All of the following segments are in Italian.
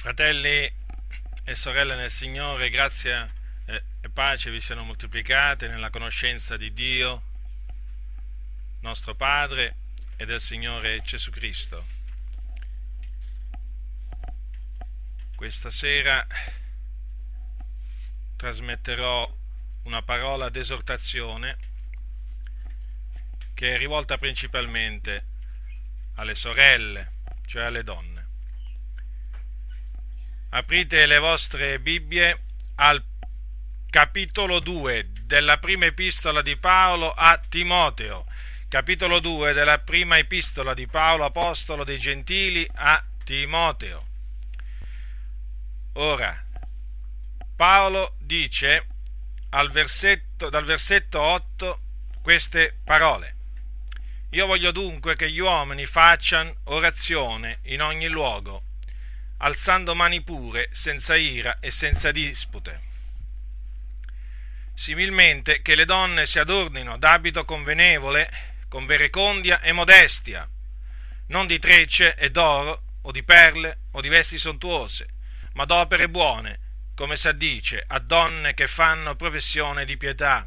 Fratelli e sorelle nel Signore, grazia e pace vi siano moltiplicate nella conoscenza di Dio, nostro Padre e del Signore Gesù Cristo. Questa sera trasmetterò una parola d'esortazione che è rivolta principalmente alle sorelle, cioè alle donne aprite le vostre Bibbie al capitolo 2 della prima epistola di Paolo a Timoteo, capitolo 2 della prima epistola di Paolo, apostolo dei gentili, a Timoteo. Ora, Paolo dice versetto, dal versetto 8 queste parole. Io voglio dunque che gli uomini facciano orazione in ogni luogo alzando mani pure, senza ira e senza dispute. Similmente che le donne si adornino d'abito convenevole, con verecondia e modestia, non di trecce e d'oro, o di perle, o di vesti sontuose, ma d'opere buone, come si addice a donne che fanno professione di pietà.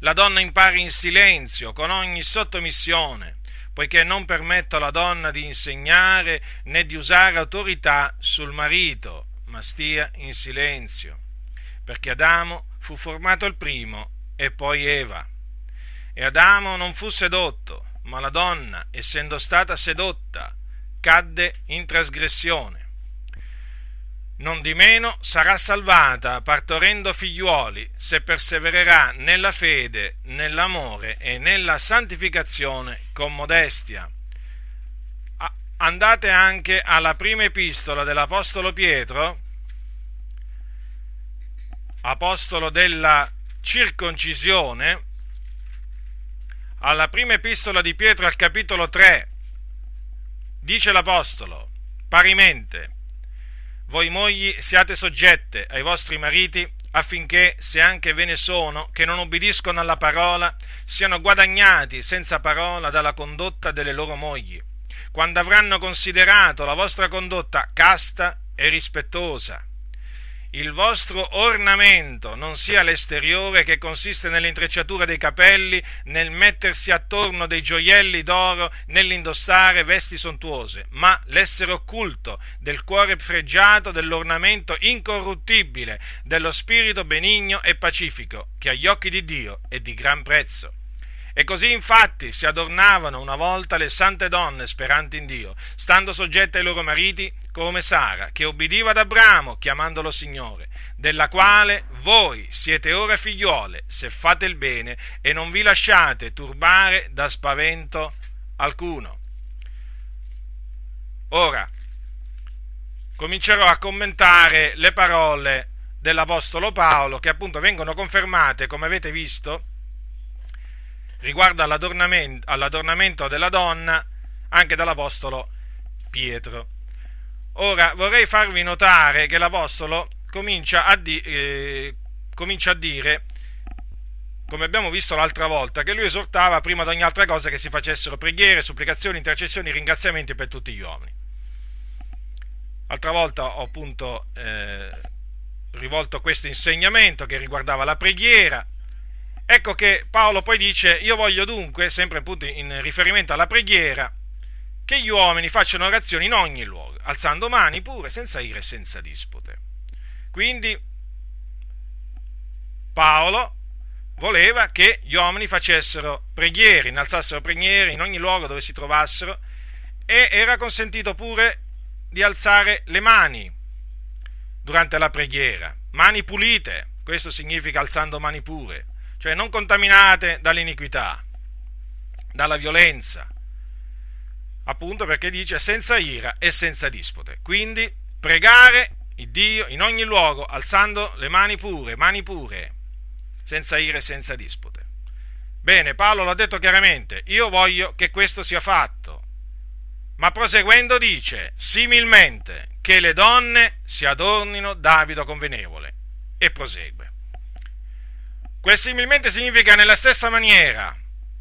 La donna impari in silenzio, con ogni sottomissione, poiché non permetto alla donna di insegnare né di usare autorità sul marito, ma stia in silenzio, perché Adamo fu formato il primo e poi Eva. E Adamo non fu sedotto, ma la donna, essendo stata sedotta, cadde in trasgressione non di meno sarà salvata partorendo figliuoli se persevererà nella fede, nell'amore e nella santificazione con modestia. Andate anche alla prima epistola dell'Apostolo Pietro, apostolo della circoncisione, alla prima epistola di Pietro al capitolo 3, dice l'Apostolo, parimente, voi mogli siate soggette ai vostri mariti affinché, se anche ve ne sono che non obbediscono alla parola, siano guadagnati senza parola dalla condotta delle loro mogli, quando avranno considerato la vostra condotta casta e rispettosa il vostro ornamento non sia l'esteriore che consiste nell'intrecciatura dei capelli, nel mettersi attorno dei gioielli d'oro, nell'indossare vesti sontuose, ma l'essere occulto del cuore fregiato dell'ornamento incorruttibile dello spirito benigno e pacifico, che agli occhi di Dio è di gran prezzo. E così infatti si adornavano una volta le sante donne speranti in Dio, stando soggette ai loro mariti, come Sara, che obbediva ad Abramo, chiamandolo Signore, della quale voi siete ora figliuole, se fate il bene e non vi lasciate turbare da spavento alcuno. Ora, comincerò a commentare le parole dell'Apostolo Paolo, che appunto vengono confermate, come avete visto, riguardo all'adornamento, all'adornamento della donna anche dall'Apostolo Pietro. Ora vorrei farvi notare che l'Apostolo comincia a, di, eh, comincia a dire, come abbiamo visto l'altra volta, che lui esortava prima di ogni altra cosa che si facessero preghiere, supplicazioni, intercessioni, ringraziamenti per tutti gli uomini. L'altra volta ho appunto eh, rivolto questo insegnamento che riguardava la preghiera, Ecco che Paolo poi dice, io voglio dunque, sempre appunto in riferimento alla preghiera, che gli uomini facciano orazioni in ogni luogo, alzando mani pure, senza ire e senza dispute. Quindi Paolo voleva che gli uomini facessero preghiere, innalzassero preghiere in ogni luogo dove si trovassero e era consentito pure di alzare le mani durante la preghiera, mani pulite, questo significa alzando mani pure cioè non contaminate dall'iniquità, dalla violenza, appunto perché dice senza ira e senza dispote. Quindi pregare il Dio in ogni luogo, alzando le mani pure, mani pure, senza ira e senza dispote. Bene, Paolo l'ha detto chiaramente, io voglio che questo sia fatto, ma proseguendo dice, similmente, che le donne si adornino d'abito convenevole, e prosegue. Quel similmente significa nella stessa maniera.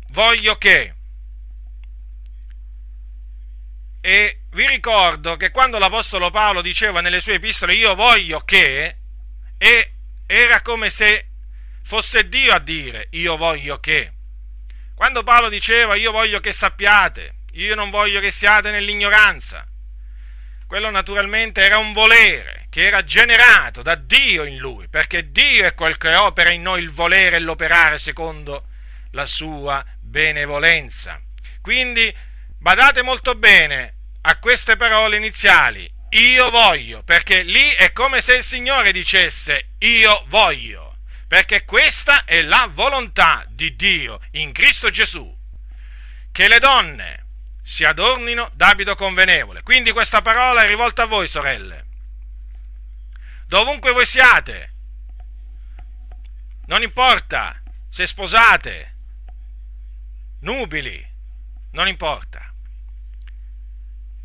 Voglio che E vi ricordo che quando l'Apostolo Paolo diceva nelle sue epistole io voglio che, era come se fosse Dio a dire io voglio che. Quando Paolo diceva io voglio che sappiate, io non voglio che siate nell'ignoranza, quello naturalmente era un volere che era generato da Dio in lui, perché Dio è quel che opera in noi il volere e l'operare secondo la sua benevolenza. Quindi badate molto bene a queste parole iniziali, io voglio, perché lì è come se il Signore dicesse io voglio, perché questa è la volontà di Dio in Cristo Gesù, che le donne si adornino d'abito convenevole. Quindi questa parola è rivolta a voi, sorelle. Dovunque voi siate, non importa se sposate, nubili, non importa.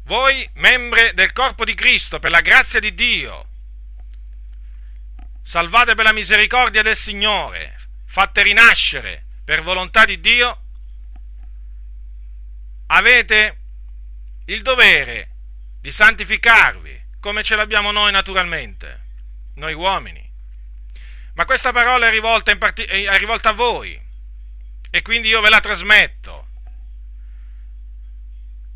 Voi membri del corpo di Cristo, per la grazia di Dio, salvate per la misericordia del Signore, fatte rinascere per volontà di Dio, avete il dovere di santificarvi, come ce l'abbiamo noi naturalmente, noi uomini. Ma questa parola è rivolta, part- è rivolta a voi e quindi io ve la trasmetto.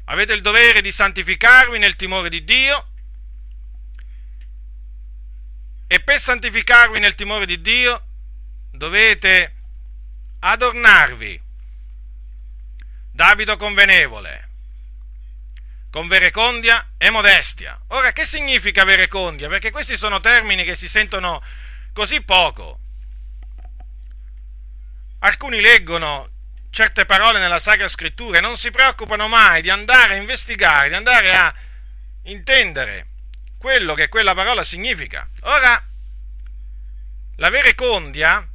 Avete il dovere di santificarvi nel timore di Dio e per santificarvi nel timore di Dio dovete adornarvi. D'abito convenevole, con verecondia e modestia. Ora, che significa verecondia? Perché questi sono termini che si sentono così poco. Alcuni leggono certe parole nella Sacra Scrittura e non si preoccupano mai di andare a investigare, di andare a intendere quello che quella parola significa. Ora, la verecondia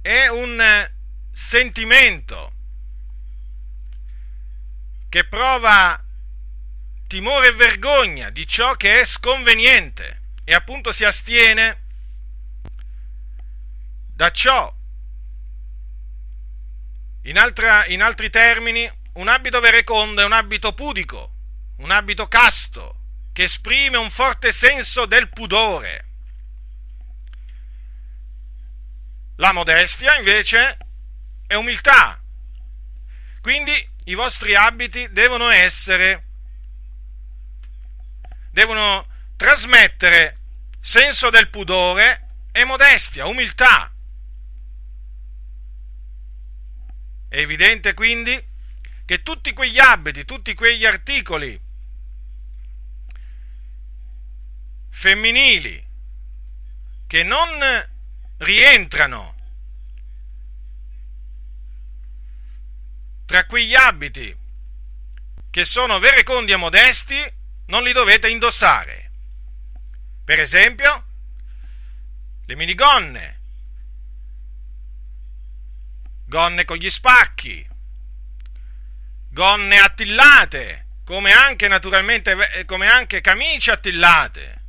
è un sentimento che prova timore e vergogna di ciò che è sconveniente e appunto si astiene da ciò. In, altra, in altri termini, un abito verecondo è un abito pudico, un abito casto, che esprime un forte senso del pudore. La modestia, invece, è umiltà. Quindi i vostri abiti devono essere, devono trasmettere senso del pudore e modestia, umiltà. È evidente quindi che tutti quegli abiti, tutti quegli articoli femminili che non rientrano tra quegli abiti che sono verecondi e modesti, non li dovete indossare. Per esempio, le minigonne, gonne con gli spacchi, gonne attillate, come anche naturalmente eh, come anche camicie attillate,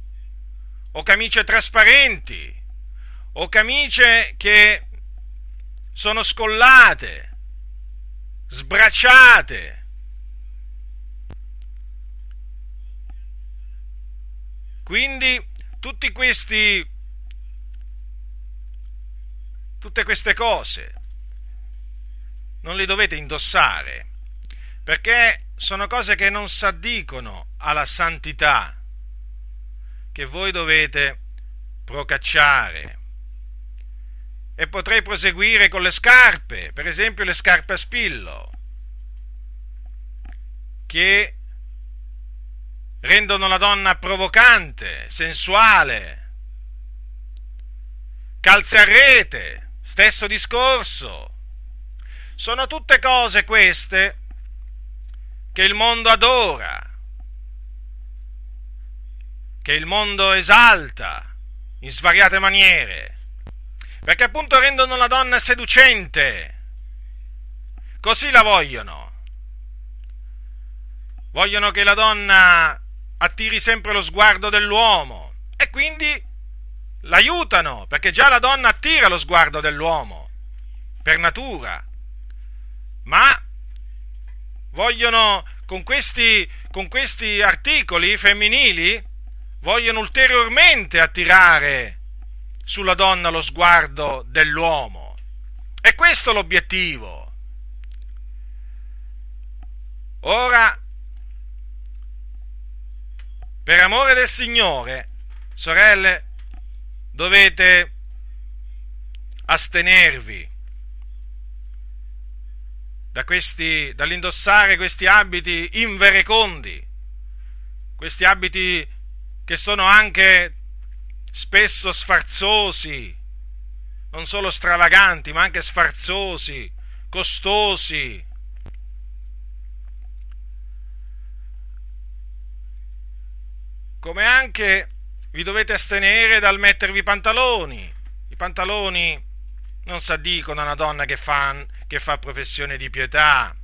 o camicie trasparenti, o camicie che sono scollate, sbracciate. Quindi tutti questi tutte queste cose non li dovete indossare, perché sono cose che non s'addicono alla santità che voi dovete procacciare. E potrei proseguire con le scarpe, per esempio le scarpe a spillo, che rendono la donna provocante, sensuale, calze a rete, stesso discorso, sono tutte cose queste che il mondo adora, che il mondo esalta in svariate maniere, perché appunto rendono la donna seducente. Così la vogliono. Vogliono che la donna attiri sempre lo sguardo dell'uomo e quindi l'aiutano, perché già la donna attira lo sguardo dell'uomo per natura ma vogliono con questi, con questi articoli femminili, vogliono ulteriormente attirare sulla donna lo sguardo dell'uomo. E questo l'obiettivo. Ora, per amore del Signore, sorelle, dovete astenervi da questi, dall'indossare questi abiti inverecondi, questi abiti che sono anche spesso sfarzosi, non solo stravaganti, ma anche sfarzosi, costosi. Come anche vi dovete astenere dal mettervi pantaloni. I pantaloni non si addicono a una donna che fa, che fa professione di pietà.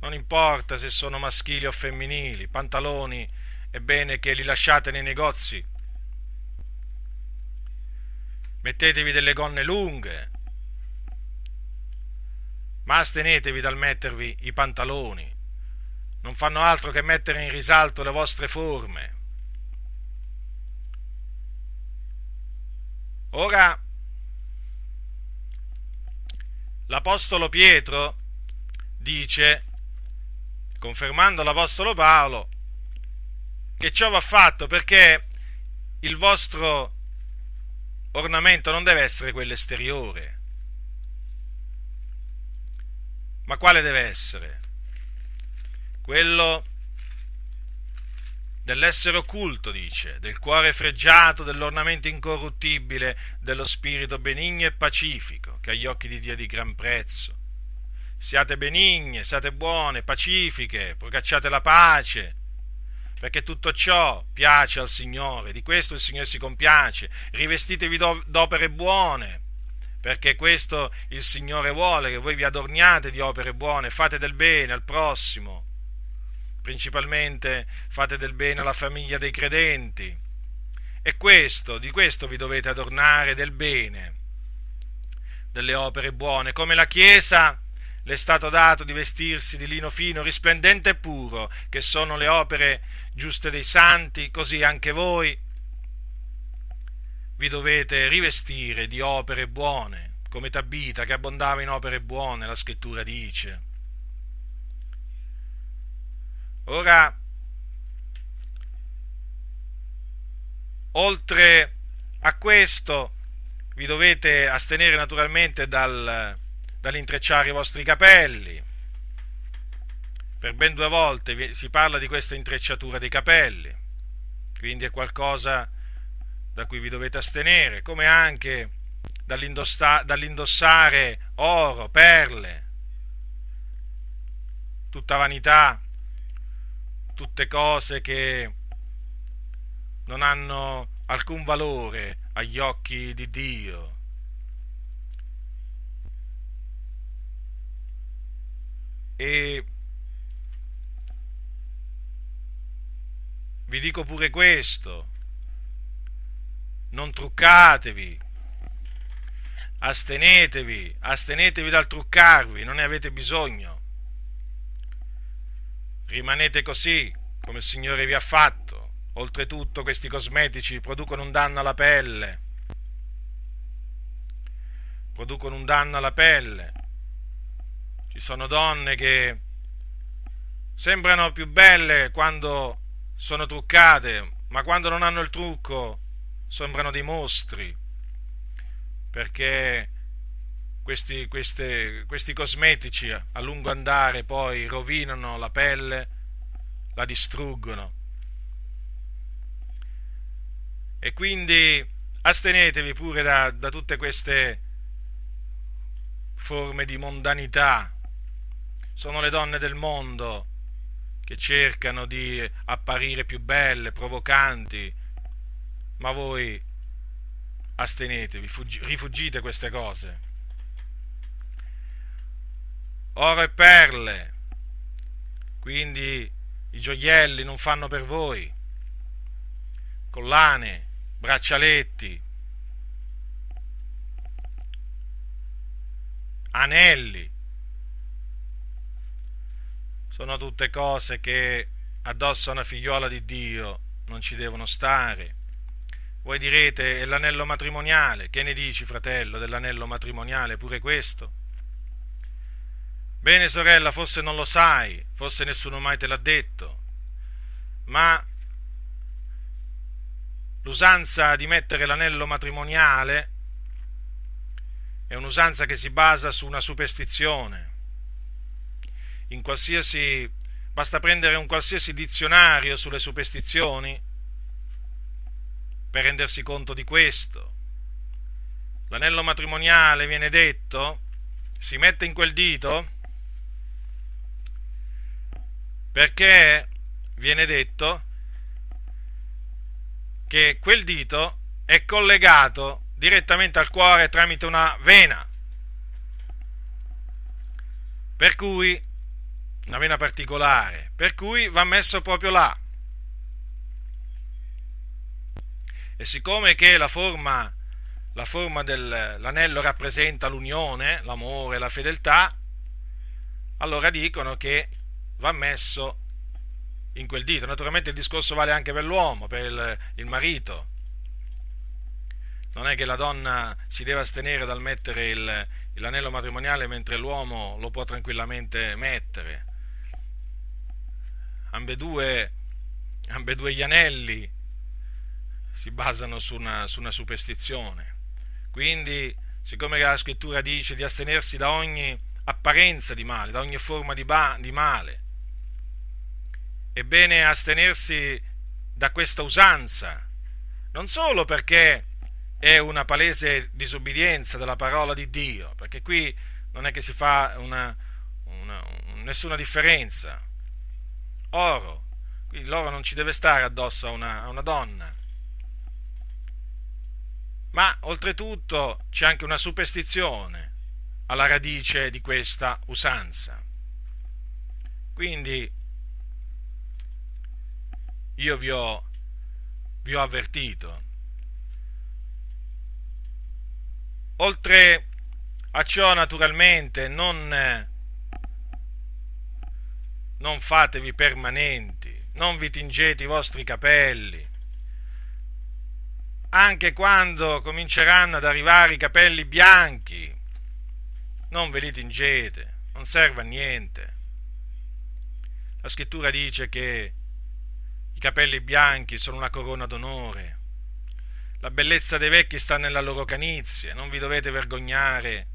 Non importa se sono maschili o femminili, i pantaloni è bene che li lasciate nei negozi. Mettetevi delle gonne lunghe, ma astenetevi dal mettervi i pantaloni. Non fanno altro che mettere in risalto le vostre forme. Ora, l'Apostolo Pietro dice, confermando l'Apostolo Paolo, che ciò va fatto perché il vostro ornamento non deve essere quello esteriore. Ma quale deve essere? Quello dell'essere occulto, dice, del cuore fregiato, dell'ornamento incorruttibile, dello spirito benigno e pacifico, che agli occhi di Dio è di gran prezzo. Siate benigne, siate buone, pacifiche, procacciate la pace, perché tutto ciò piace al Signore, di questo il Signore si compiace. Rivestitevi d'opere buone, perché questo il Signore vuole, che voi vi adorniate di opere buone, fate del bene al prossimo principalmente fate del bene alla famiglia dei credenti. E questo, di questo vi dovete adornare del bene, delle opere buone, come la Chiesa le è stato dato di vestirsi di lino fino, risplendente e puro, che sono le opere giuste dei santi, così anche voi vi dovete rivestire di opere buone, come Tabita che abbondava in opere buone, la scrittura dice. Ora, oltre a questo, vi dovete astenere naturalmente dal, dall'intrecciare i vostri capelli. Per ben due volte si parla di questa intrecciatura dei capelli, quindi è qualcosa da cui vi dovete astenere, come anche dall'indossare oro, perle, tutta vanità tutte cose che non hanno alcun valore agli occhi di Dio. E vi dico pure questo, non truccatevi, astenetevi, astenetevi dal truccarvi, non ne avete bisogno rimanete così come il Signore vi ha fatto. Oltretutto questi cosmetici producono un danno alla pelle. Producono un danno alla pelle. Ci sono donne che sembrano più belle quando sono truccate, ma quando non hanno il trucco sembrano dei mostri. Perché questi, queste, questi cosmetici a lungo andare poi rovinano la pelle, la distruggono. E quindi astenetevi pure da, da tutte queste forme di mondanità. Sono le donne del mondo che cercano di apparire più belle, provocanti, ma voi astenetevi, rifugite queste cose. Oro e perle, quindi i gioielli non fanno per voi, collane, braccialetti, anelli, sono tutte cose che addosso a una figliuola di Dio non ci devono stare. Voi direte, è l'anello matrimoniale, che ne dici fratello dell'anello matrimoniale, pure questo? Bene sorella, forse non lo sai, forse nessuno mai te l'ha detto, ma l'usanza di mettere l'anello matrimoniale è un'usanza che si basa su una superstizione. In qualsiasi, basta prendere un qualsiasi dizionario sulle superstizioni per rendersi conto di questo. L'anello matrimoniale viene detto, si mette in quel dito perché viene detto che quel dito è collegato direttamente al cuore tramite una vena. Per cui, una vena particolare, per cui va messo proprio là. E siccome che la forma, la forma dell'anello rappresenta l'unione, l'amore, la fedeltà, allora dicono che va messo in quel dito. Naturalmente il discorso vale anche per l'uomo, per il, il marito non è che la donna si deve astenere dal mettere il, l'anello matrimoniale mentre l'uomo lo può tranquillamente mettere. Ambedue, ambedue gli anelli si basano su una, su una superstizione. Quindi, siccome la scrittura dice di astenersi da ogni apparenza di male, da ogni forma di, ba- di male, è bene astenersi da questa usanza, non solo perché è una palese disubbidienza della parola di Dio, perché qui non è che si fa una, una, nessuna differenza. Oro, qui l'oro non ci deve stare addosso a una, a una donna. Ma oltretutto c'è anche una superstizione alla radice di questa usanza. Quindi io vi ho, vi ho avvertito Oltre a ciò, naturalmente, non, non fatevi permanenti, non vi tingete i vostri capelli. Anche quando cominceranno ad arrivare i capelli bianchi, non ve li tingete, non serve a niente. La scrittura dice che i capelli bianchi sono una corona d'onore la bellezza dei vecchi sta nella loro canizia, non vi dovete vergognare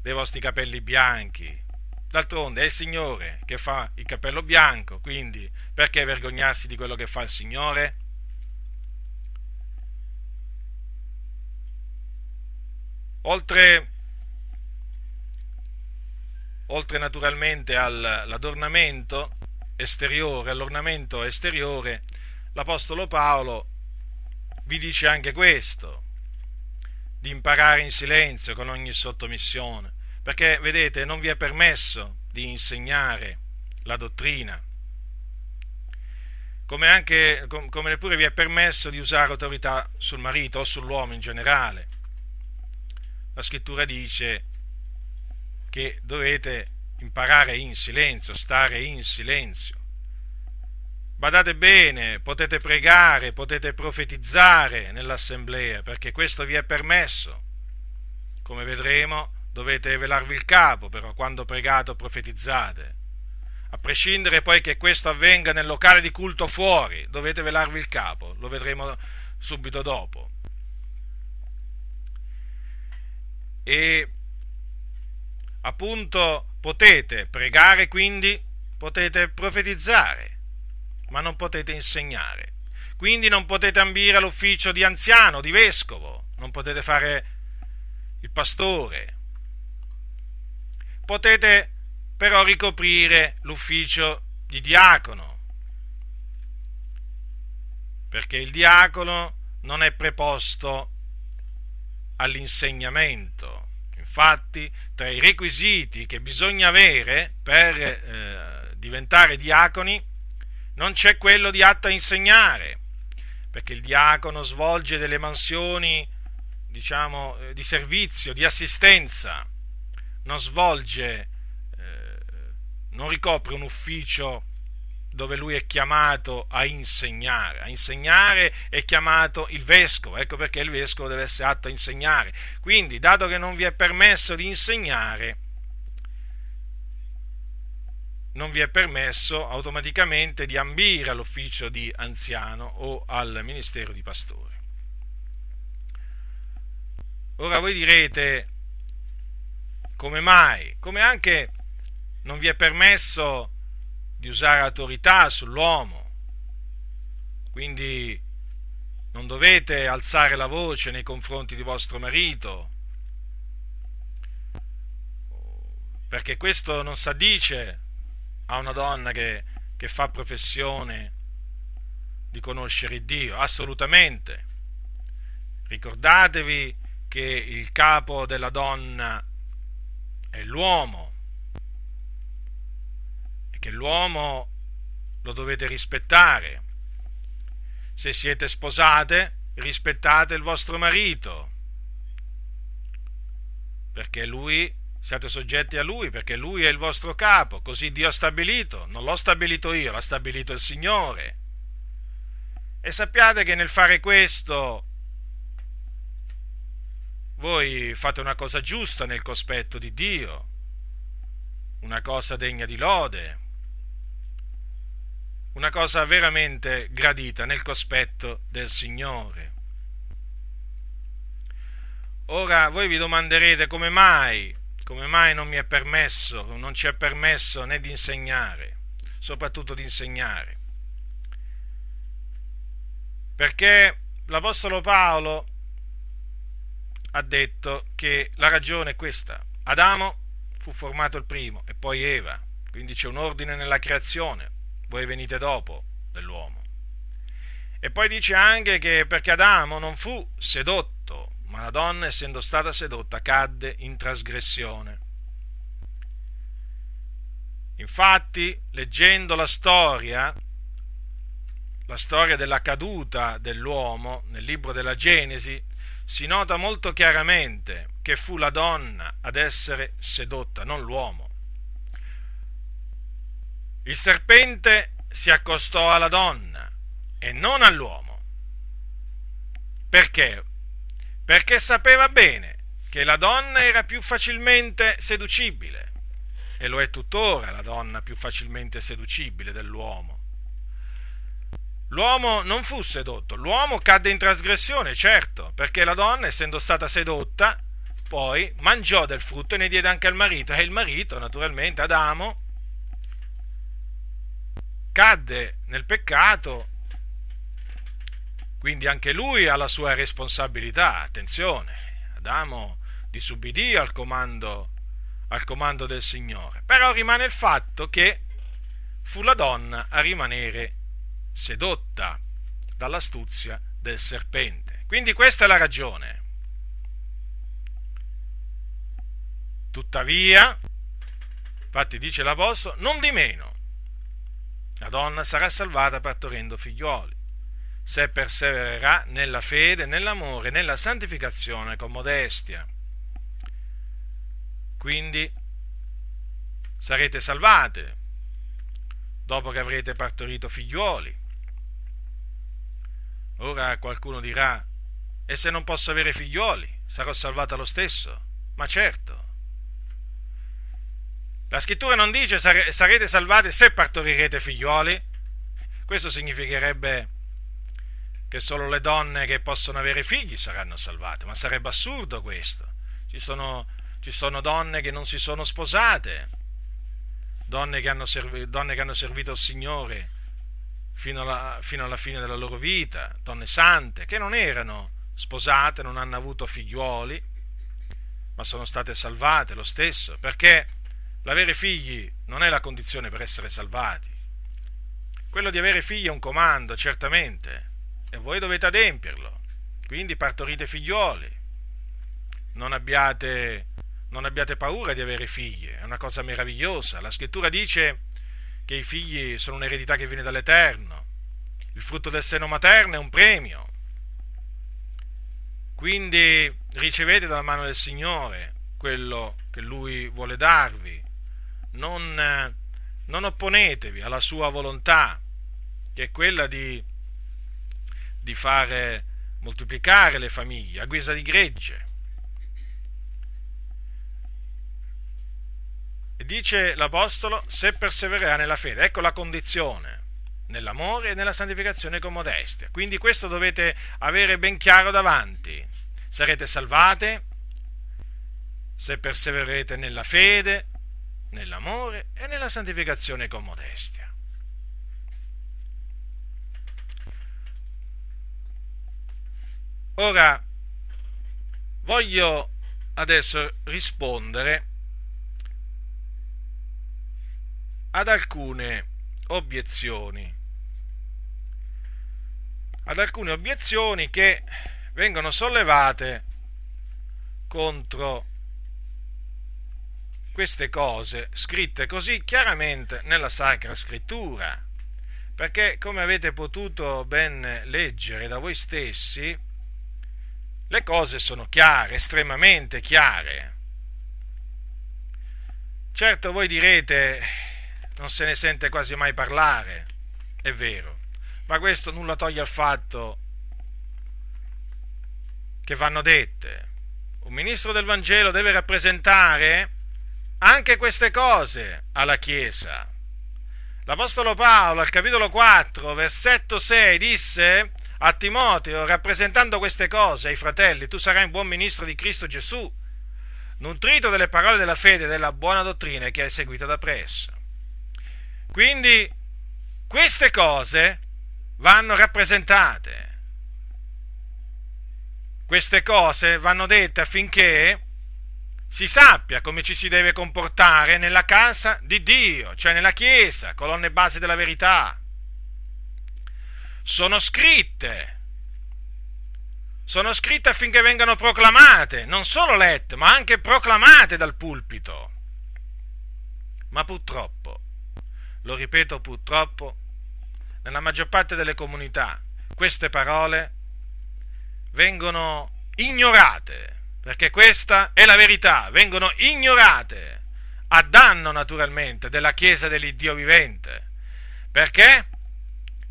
dei vostri capelli bianchi. D'altronde è il Signore che fa il capello bianco, quindi perché vergognarsi di quello che fa il Signore? Oltre, oltre naturalmente all'adornamento esteriore, all'ornamento esteriore, l'Apostolo Paolo vi dice anche questo, di imparare in silenzio con ogni sottomissione, perché vedete non vi è permesso di insegnare la dottrina, come, anche, come neppure vi è permesso di usare autorità sul marito o sull'uomo in generale. La scrittura dice che dovete imparare in silenzio, stare in silenzio. Badate bene, potete pregare, potete profetizzare nell'assemblea, perché questo vi è permesso. Come vedremo, dovete velarvi il capo, però, quando pregate o profetizzate. A prescindere poi che questo avvenga nel locale di culto fuori, dovete velarvi il capo, lo vedremo subito dopo. E appunto potete pregare, quindi potete profetizzare ma non potete insegnare. Quindi non potete ambire all'ufficio di anziano, di vescovo, non potete fare il pastore. Potete però ricoprire l'ufficio di diacono, perché il diacono non è preposto all'insegnamento. Infatti, tra i requisiti che bisogna avere per eh, diventare diaconi non c'è quello di atto a insegnare, perché il diacono svolge delle mansioni, diciamo, eh, di servizio, di assistenza, non svolge eh, non ricopre un ufficio dove lui è chiamato a insegnare. A insegnare è chiamato il vescovo, ecco perché il vescovo deve essere atto a insegnare. Quindi, dato che non vi è permesso di insegnare, non vi è permesso automaticamente di ambire all'ufficio di anziano o al ministero di pastore. Ora voi direte, come mai? Come anche non vi è permesso di usare autorità sull'uomo. Quindi non dovete alzare la voce nei confronti di vostro marito, perché questo non si addice a una donna che, che fa professione di conoscere Dio, assolutamente. Ricordatevi che il capo della donna è l'uomo che l'uomo lo dovete rispettare. Se siete sposate, rispettate il vostro marito, perché lui, siate soggetti a lui, perché lui è il vostro capo, così Dio ha stabilito, non l'ho stabilito io, l'ha stabilito il Signore. E sappiate che nel fare questo voi fate una cosa giusta nel cospetto di Dio, una cosa degna di lode una cosa veramente gradita nel cospetto del Signore. Ora voi vi domanderete come mai, come mai non mi è permesso, non ci è permesso né di insegnare, soprattutto di insegnare. Perché l'Apostolo Paolo ha detto che la ragione è questa. Adamo fu formato il primo e poi Eva, quindi c'è un ordine nella creazione voi venite dopo dell'uomo. E poi dice anche che perché Adamo non fu sedotto, ma la donna, essendo stata sedotta, cadde in trasgressione. Infatti, leggendo la storia, la storia della caduta dell'uomo nel libro della Genesi, si nota molto chiaramente che fu la donna ad essere sedotta, non l'uomo. Il serpente si accostò alla donna e non all'uomo. Perché? Perché sapeva bene che la donna era più facilmente seducibile e lo è tuttora la donna più facilmente seducibile dell'uomo. L'uomo non fu sedotto, l'uomo cadde in trasgressione, certo, perché la donna, essendo stata sedotta, poi mangiò del frutto e ne diede anche al marito, e il marito, naturalmente, Adamo, cadde nel peccato, quindi anche lui ha la sua responsabilità. Attenzione, Adamo disubbidì al comando, al comando del Signore. Però rimane il fatto che fu la donna a rimanere sedotta dall'astuzia del serpente. Quindi questa è la ragione. Tuttavia, infatti dice l'Apostolo, non di meno, la donna sarà salvata partorendo figlioli, se persevererà nella fede, nell'amore, nella santificazione con modestia. Quindi sarete salvate dopo che avrete partorito figliuoli. Ora qualcuno dirà, e se non posso avere figliuoli, sarò salvata lo stesso? Ma certo, la scrittura non dice sarete salvati se partorirete figlioli. Questo significherebbe che solo le donne che possono avere figli saranno salvate, ma sarebbe assurdo questo. Ci sono, ci sono donne che non si sono sposate, donne che hanno, servi, donne che hanno servito il Signore fino alla, fino alla fine della loro vita, donne sante, che non erano sposate, non hanno avuto figliuoli, ma sono state salvate lo stesso, perché L'avere figli non è la condizione per essere salvati. Quello di avere figli è un comando, certamente, e voi dovete adempierlo. Quindi partorite figlioli. Non abbiate, non abbiate paura di avere figli, è una cosa meravigliosa. La scrittura dice che i figli sono un'eredità che viene dall'Eterno. Il frutto del seno materno è un premio. Quindi ricevete dalla mano del Signore quello che Lui vuole darvi non, non opponetevi alla sua volontà, che è quella di, di fare moltiplicare le famiglie a guisa di gregge. Dice l'Apostolo, se persevererà nella fede, ecco la condizione, nell'amore e nella santificazione con modestia. Quindi questo dovete avere ben chiaro davanti. Sarete salvate se persevererete nella fede, nell'amore e nella santificazione con modestia. Ora, voglio adesso rispondere ad alcune obiezioni, ad alcune obiezioni che vengono sollevate contro queste cose scritte così chiaramente nella Sacra Scrittura, perché come avete potuto ben leggere da voi stessi, le cose sono chiare, estremamente chiare. Certo voi direte, non se ne sente quasi mai parlare, è vero, ma questo nulla toglie al fatto che vanno dette. Un ministro del Vangelo deve rappresentare anche queste cose alla Chiesa. L'Apostolo Paolo al capitolo 4, versetto 6 disse a Timoteo, rappresentando queste cose ai fratelli, tu sarai un buon ministro di Cristo Gesù, nutrito delle parole della fede e della buona dottrina che hai seguito da presso. Quindi queste cose vanno rappresentate. Queste cose vanno dette affinché si sappia come ci si deve comportare nella casa di Dio, cioè nella Chiesa, colonne base della verità. Sono scritte, sono scritte affinché vengano proclamate, non solo lette, ma anche proclamate dal pulpito. Ma purtroppo, lo ripeto purtroppo, nella maggior parte delle comunità queste parole vengono ignorate perché questa è la verità, vengono ignorate a danno naturalmente della Chiesa dell'Iddio vivente. Perché?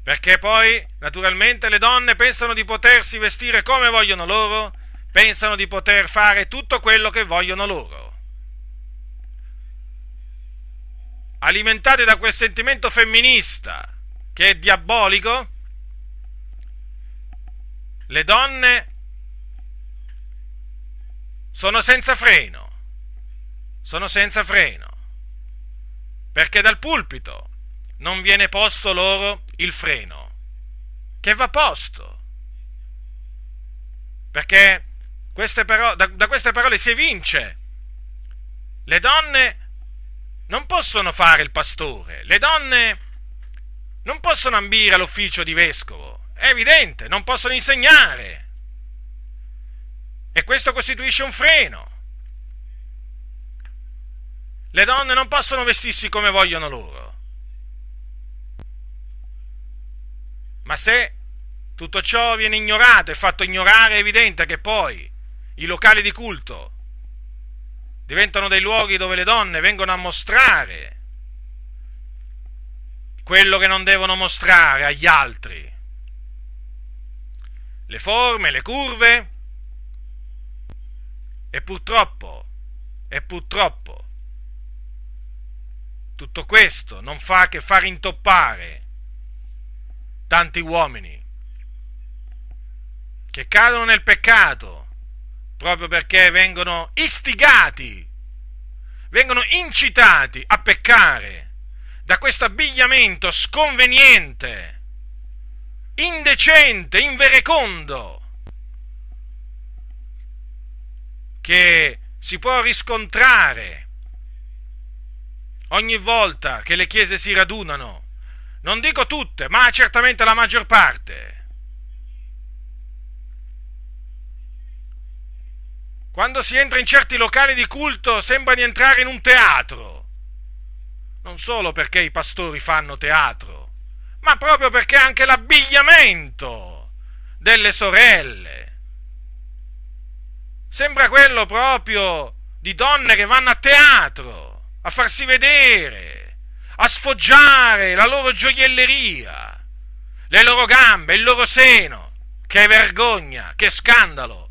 Perché poi naturalmente le donne pensano di potersi vestire come vogliono loro, pensano di poter fare tutto quello che vogliono loro. Alimentate da quel sentimento femminista che è diabolico, le donne sono senza freno, sono senza freno, perché dal pulpito non viene posto loro il freno, che va posto, perché queste parole, da, da queste parole si evince, le donne non possono fare il pastore, le donne non possono ambire all'ufficio di vescovo, è evidente, non possono insegnare, e questo costituisce un freno. Le donne non possono vestirsi come vogliono loro. Ma se tutto ciò viene ignorato e fatto ignorare, è evidente che poi i locali di culto diventano dei luoghi dove le donne vengono a mostrare quello che non devono mostrare agli altri. Le forme, le curve, e purtroppo, e purtroppo, tutto questo non fa che far intoppare tanti uomini che cadono nel peccato proprio perché vengono istigati, vengono incitati a peccare da questo abbigliamento sconveniente, indecente, inverecondo che si può riscontrare ogni volta che le chiese si radunano, non dico tutte, ma certamente la maggior parte. Quando si entra in certi locali di culto sembra di entrare in un teatro, non solo perché i pastori fanno teatro, ma proprio perché anche l'abbigliamento delle sorelle, Sembra quello proprio di donne che vanno a teatro, a farsi vedere, a sfoggiare la loro gioielleria, le loro gambe, il loro seno. Che vergogna, che scandalo,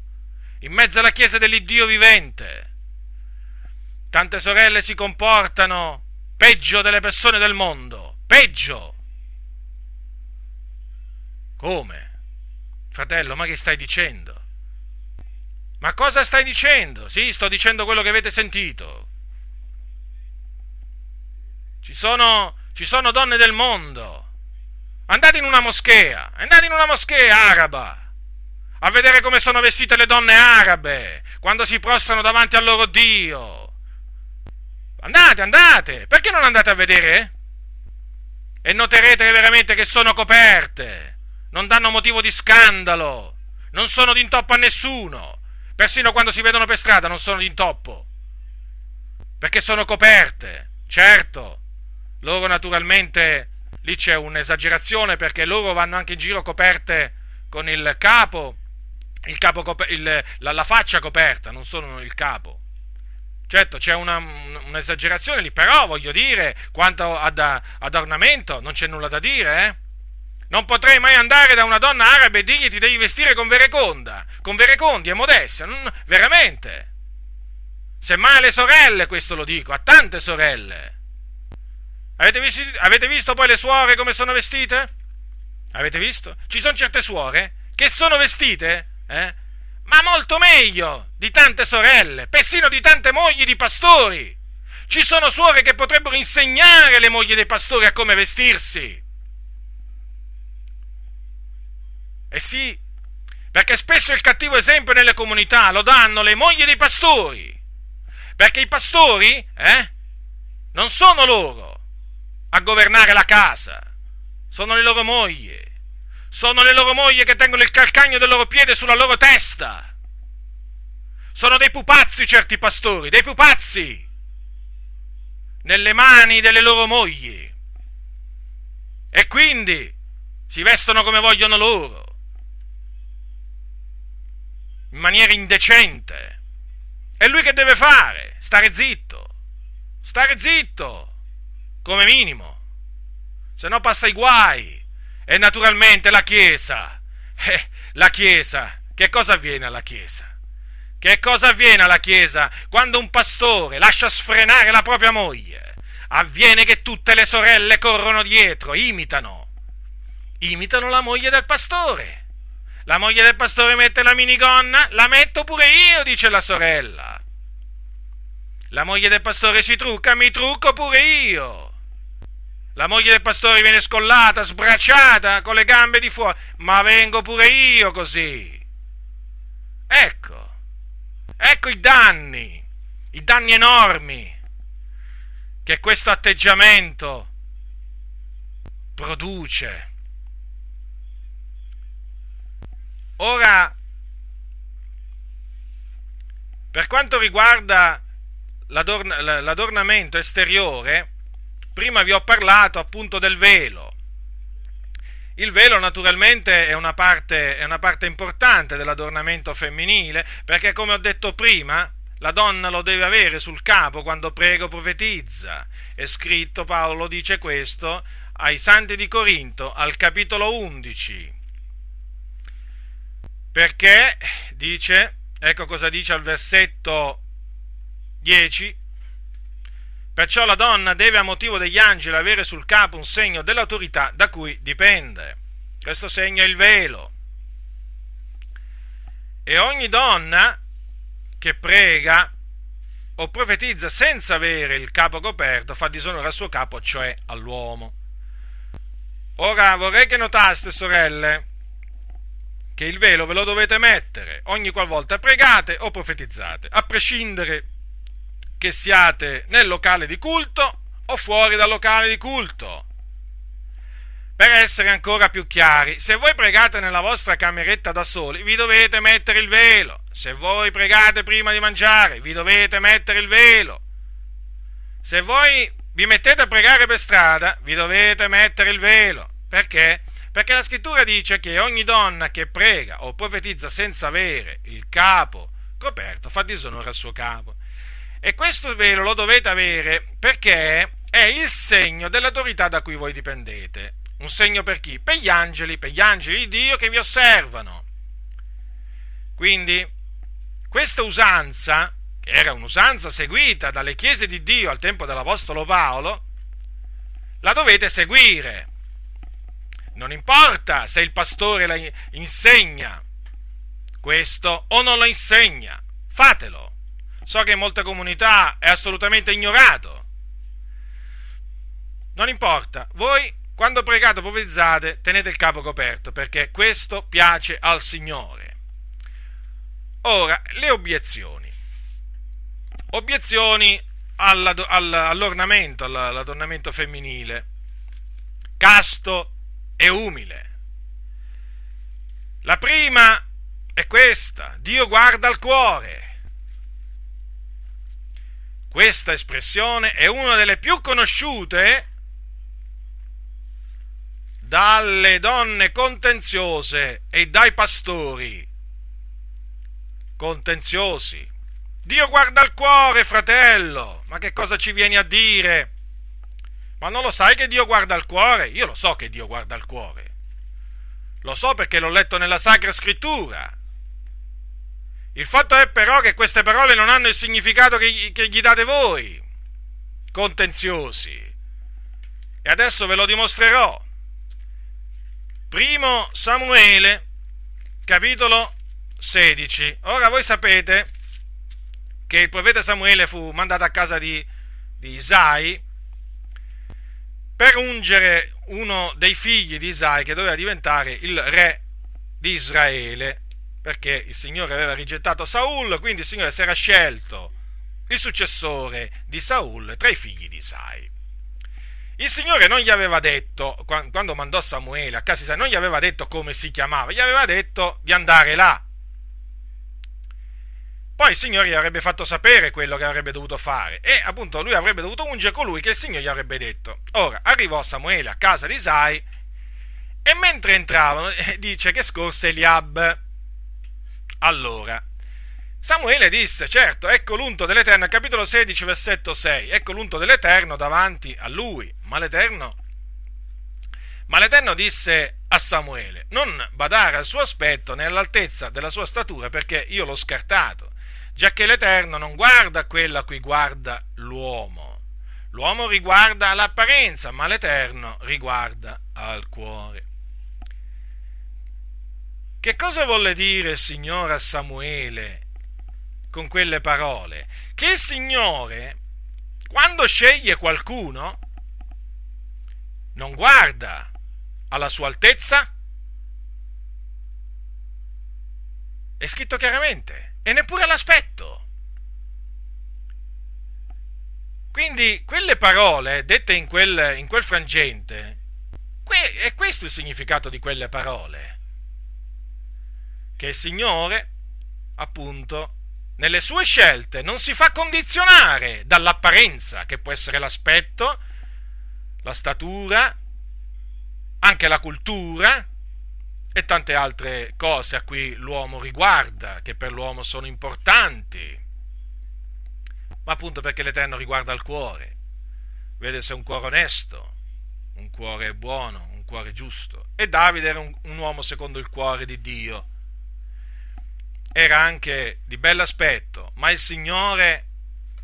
in mezzo alla Chiesa dell'Iddio vivente. Tante sorelle si comportano peggio delle persone del mondo, peggio. Come? Fratello, ma che stai dicendo? Ma cosa stai dicendo? Sì, sto dicendo quello che avete sentito. Ci sono, ci sono donne del mondo. Andate in una moschea, andate in una moschea araba a vedere come sono vestite le donne arabe quando si prostrano davanti al loro Dio. Andate, andate, perché non andate a vedere? E noterete veramente che sono coperte, non danno motivo di scandalo, non sono d'intoppo a nessuno, persino quando si vedono per strada non sono d'intoppo, perché sono coperte, certo, loro naturalmente lì c'è un'esagerazione perché loro vanno anche in giro coperte con il capo, capo il, la, la, faccia coperta, non solo il capo. Certo, c'è una, un'esagerazione lì, però voglio dire, quanto ad, ad ornamento non c'è nulla da dire, eh? Non potrei mai andare da una donna arabe e dirgli ti devi vestire con vereconda, con verecondi e modestia, non, veramente. Semmai alle sorelle questo lo dico, a tante sorelle. Avete visto, avete visto poi le suore come sono vestite? Avete visto? Ci sono certe suore che sono vestite, eh? Ma molto meglio di tante sorelle, persino di tante mogli di pastori. Ci sono suore che potrebbero insegnare le mogli dei pastori a come vestirsi. Eh sì, perché spesso il cattivo esempio nelle comunità lo danno le mogli dei pastori. Perché i pastori, eh, non sono loro a governare la casa, sono le loro mogli, sono le loro mogli che tengono il calcagno del loro piede sulla loro testa. Sono dei pupazzi certi pastori, dei pupazzi, nelle mani delle loro mogli. E quindi si vestono come vogliono loro, in maniera indecente. E lui che deve fare? Stare zitto, stare zitto come minimo, se no passa i guai. E naturalmente la Chiesa, eh, la Chiesa, che cosa avviene alla Chiesa? Che cosa avviene alla Chiesa quando un pastore lascia sfrenare la propria moglie? Avviene che tutte le sorelle corrono dietro, imitano, imitano la moglie del pastore. La moglie del pastore mette la minigonna, la metto pure io, dice la sorella. La moglie del pastore si trucca, mi trucco pure io. La moglie del pastore viene scollata, sbracciata, con le gambe di fuori, ma vengo pure io così. Ecco, ecco i danni, i danni enormi che questo atteggiamento produce. Ora, per quanto riguarda l'adorn- l'adornamento esteriore, prima vi ho parlato appunto del velo. Il velo naturalmente è una, parte, è una parte importante dell'adornamento femminile perché come ho detto prima la donna lo deve avere sul capo quando prega o profetizza. È scritto, Paolo dice questo ai Santi di Corinto al capitolo 11. Perché dice, ecco cosa dice al versetto 10, Perciò la donna deve a motivo degli angeli avere sul capo un segno dell'autorità da cui dipende. Questo segno è il velo. E ogni donna che prega o profetizza senza avere il capo coperto fa disonore al suo capo, cioè all'uomo. Ora vorrei che notaste, sorelle, che il velo ve lo dovete mettere ogni qualvolta pregate o profetizzate, a prescindere che siate nel locale di culto o fuori dal locale di culto. Per essere ancora più chiari, se voi pregate nella vostra cameretta da soli, vi dovete mettere il velo. Se voi pregate prima di mangiare, vi dovete mettere il velo. Se voi vi mettete a pregare per strada, vi dovete mettere il velo. Perché? Perché la scrittura dice che ogni donna che prega o profetizza senza avere il capo coperto fa disonore al suo capo. E questo velo lo dovete avere perché è il segno dell'autorità da cui voi dipendete. Un segno per chi? Per gli angeli, per gli angeli di Dio che vi osservano. Quindi, questa usanza, che era un'usanza seguita dalle chiese di Dio al tempo dell'Apostolo Paolo, la dovete seguire. Non importa se il pastore la insegna questo o non lo insegna, fatelo. So che in molte comunità è assolutamente ignorato. Non importa, voi quando pregate o profetizzate tenete il capo coperto perché questo piace al Signore. Ora, le obiezioni. Obiezioni all'ornamento, all'adornamento femminile, casto e umile. La prima è questa, Dio guarda al cuore. Questa espressione è una delle più conosciute dalle donne contenziose e dai pastori contenziosi. Dio guarda al cuore, fratello. Ma che cosa ci vieni a dire? Ma non lo sai che Dio guarda al cuore? Io lo so che Dio guarda al cuore. Lo so perché l'ho letto nella Sacra Scrittura. Il fatto è però che queste parole non hanno il significato che che gli date voi, contenziosi. E adesso ve lo dimostrerò. Primo Samuele, capitolo 16. Ora voi sapete che il profeta Samuele fu mandato a casa di, di Isai per ungere uno dei figli di Isai che doveva diventare il re di Israele perché il Signore aveva rigettato Saul, quindi il Signore si era scelto il successore di Saul tra i figli di Isai. Il Signore non gli aveva detto, quando mandò Samuele a casa di Isai, non gli aveva detto come si chiamava, gli aveva detto di andare là. Poi il Signore gli avrebbe fatto sapere quello che avrebbe dovuto fare e appunto lui avrebbe dovuto ungere colui che il Signore gli avrebbe detto. Ora arrivò Samuele a casa di Isai e mentre entravano dice che scorse Eliab allora, Samuele disse, certo, ecco l'unto dell'Eterno, capitolo 16, versetto 6, ecco l'unto dell'Eterno davanti a lui, ma l'Eterno, ma l'Eterno disse a Samuele, non badare al suo aspetto né all'altezza della sua statura, perché io l'ho scartato, già che l'Eterno non guarda quello a cui guarda l'uomo. L'uomo riguarda l'apparenza, ma l'Eterno riguarda al cuore. Che cosa volle dire il Signore a Samuele con quelle parole? Che il Signore, quando sceglie qualcuno, non guarda alla sua altezza? È scritto chiaramente, e neppure all'aspetto. Quindi quelle parole dette in quel, in quel frangente, è questo il significato di quelle parole che il Signore, appunto, nelle sue scelte non si fa condizionare dall'apparenza, che può essere l'aspetto, la statura, anche la cultura e tante altre cose a cui l'uomo riguarda, che per l'uomo sono importanti, ma appunto perché l'Eterno riguarda il cuore, vede se è un cuore onesto, un cuore buono, un cuore giusto. E Davide era un, un uomo secondo il cuore di Dio era anche di bell'aspetto, ma il Signore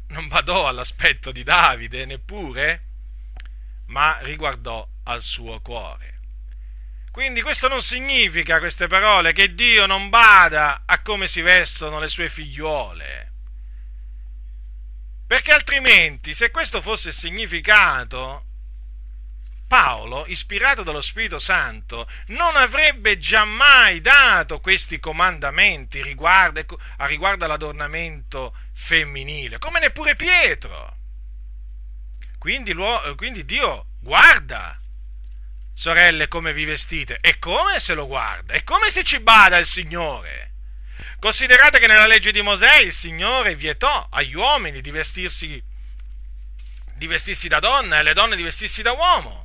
non badò all'aspetto di Davide neppure, ma riguardò al suo cuore. Quindi questo non significa, queste parole, che Dio non bada a come si vestono le sue figliuole. Perché altrimenti, se questo fosse il significato, Paolo, ispirato dallo Spirito Santo, non avrebbe giammai dato questi comandamenti riguardo, riguardo all'adornamento femminile, come neppure Pietro. Quindi, quindi Dio guarda, sorelle, come vi vestite, e come se lo guarda, e come se ci bada il Signore. Considerate che nella legge di Mosè il Signore vietò agli uomini di vestirsi, di vestirsi da donna e alle donne di vestirsi da uomo.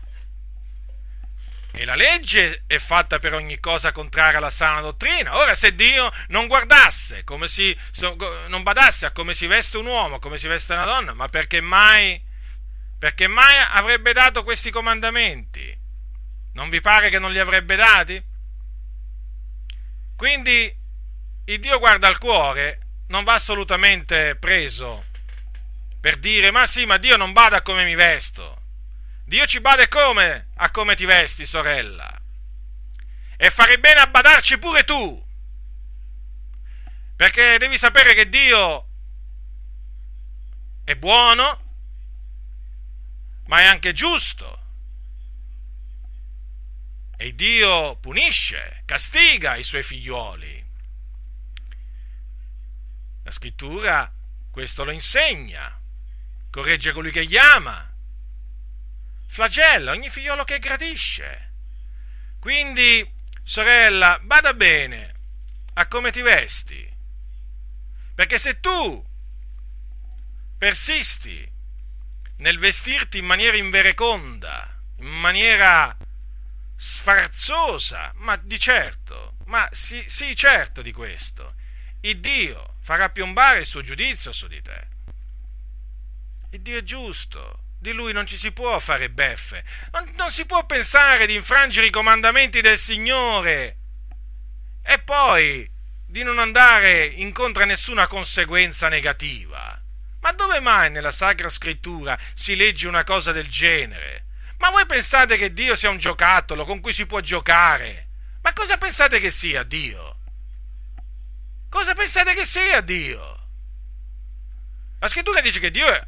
E la legge è fatta per ogni cosa contraria alla sana dottrina. Ora, se Dio non guardasse, si, non badasse a come si veste un uomo, come si veste una donna, ma perché mai perché mai avrebbe dato questi comandamenti? Non vi pare che non li avrebbe dati? Quindi il Dio guarda al cuore, non va assolutamente preso per dire ma sì, ma Dio non bada a come mi vesto. Dio ci bada come? A come ti vesti, sorella. E farei bene a badarci pure tu. Perché devi sapere che Dio è buono, ma è anche giusto. E Dio punisce, castiga i suoi figlioli. La scrittura questo lo insegna, corregge colui che gli ama, flagella ogni figliolo che gradisce. Quindi, sorella, bada bene a come ti vesti, perché se tu persisti nel vestirti in maniera invereconda, in maniera sfarzosa, ma di certo, ma sì, sì certo di questo, il Dio farà piombare il suo giudizio su di te. Il Dio è giusto, di lui non ci si può fare beffe, non, non si può pensare di infrangere i comandamenti del Signore e poi di non andare incontro a nessuna conseguenza negativa. Ma dove mai nella Sacra Scrittura si legge una cosa del genere? Ma voi pensate che Dio sia un giocattolo con cui si può giocare? Ma cosa pensate che sia Dio? Cosa pensate che sia Dio? La scrittura dice che Dio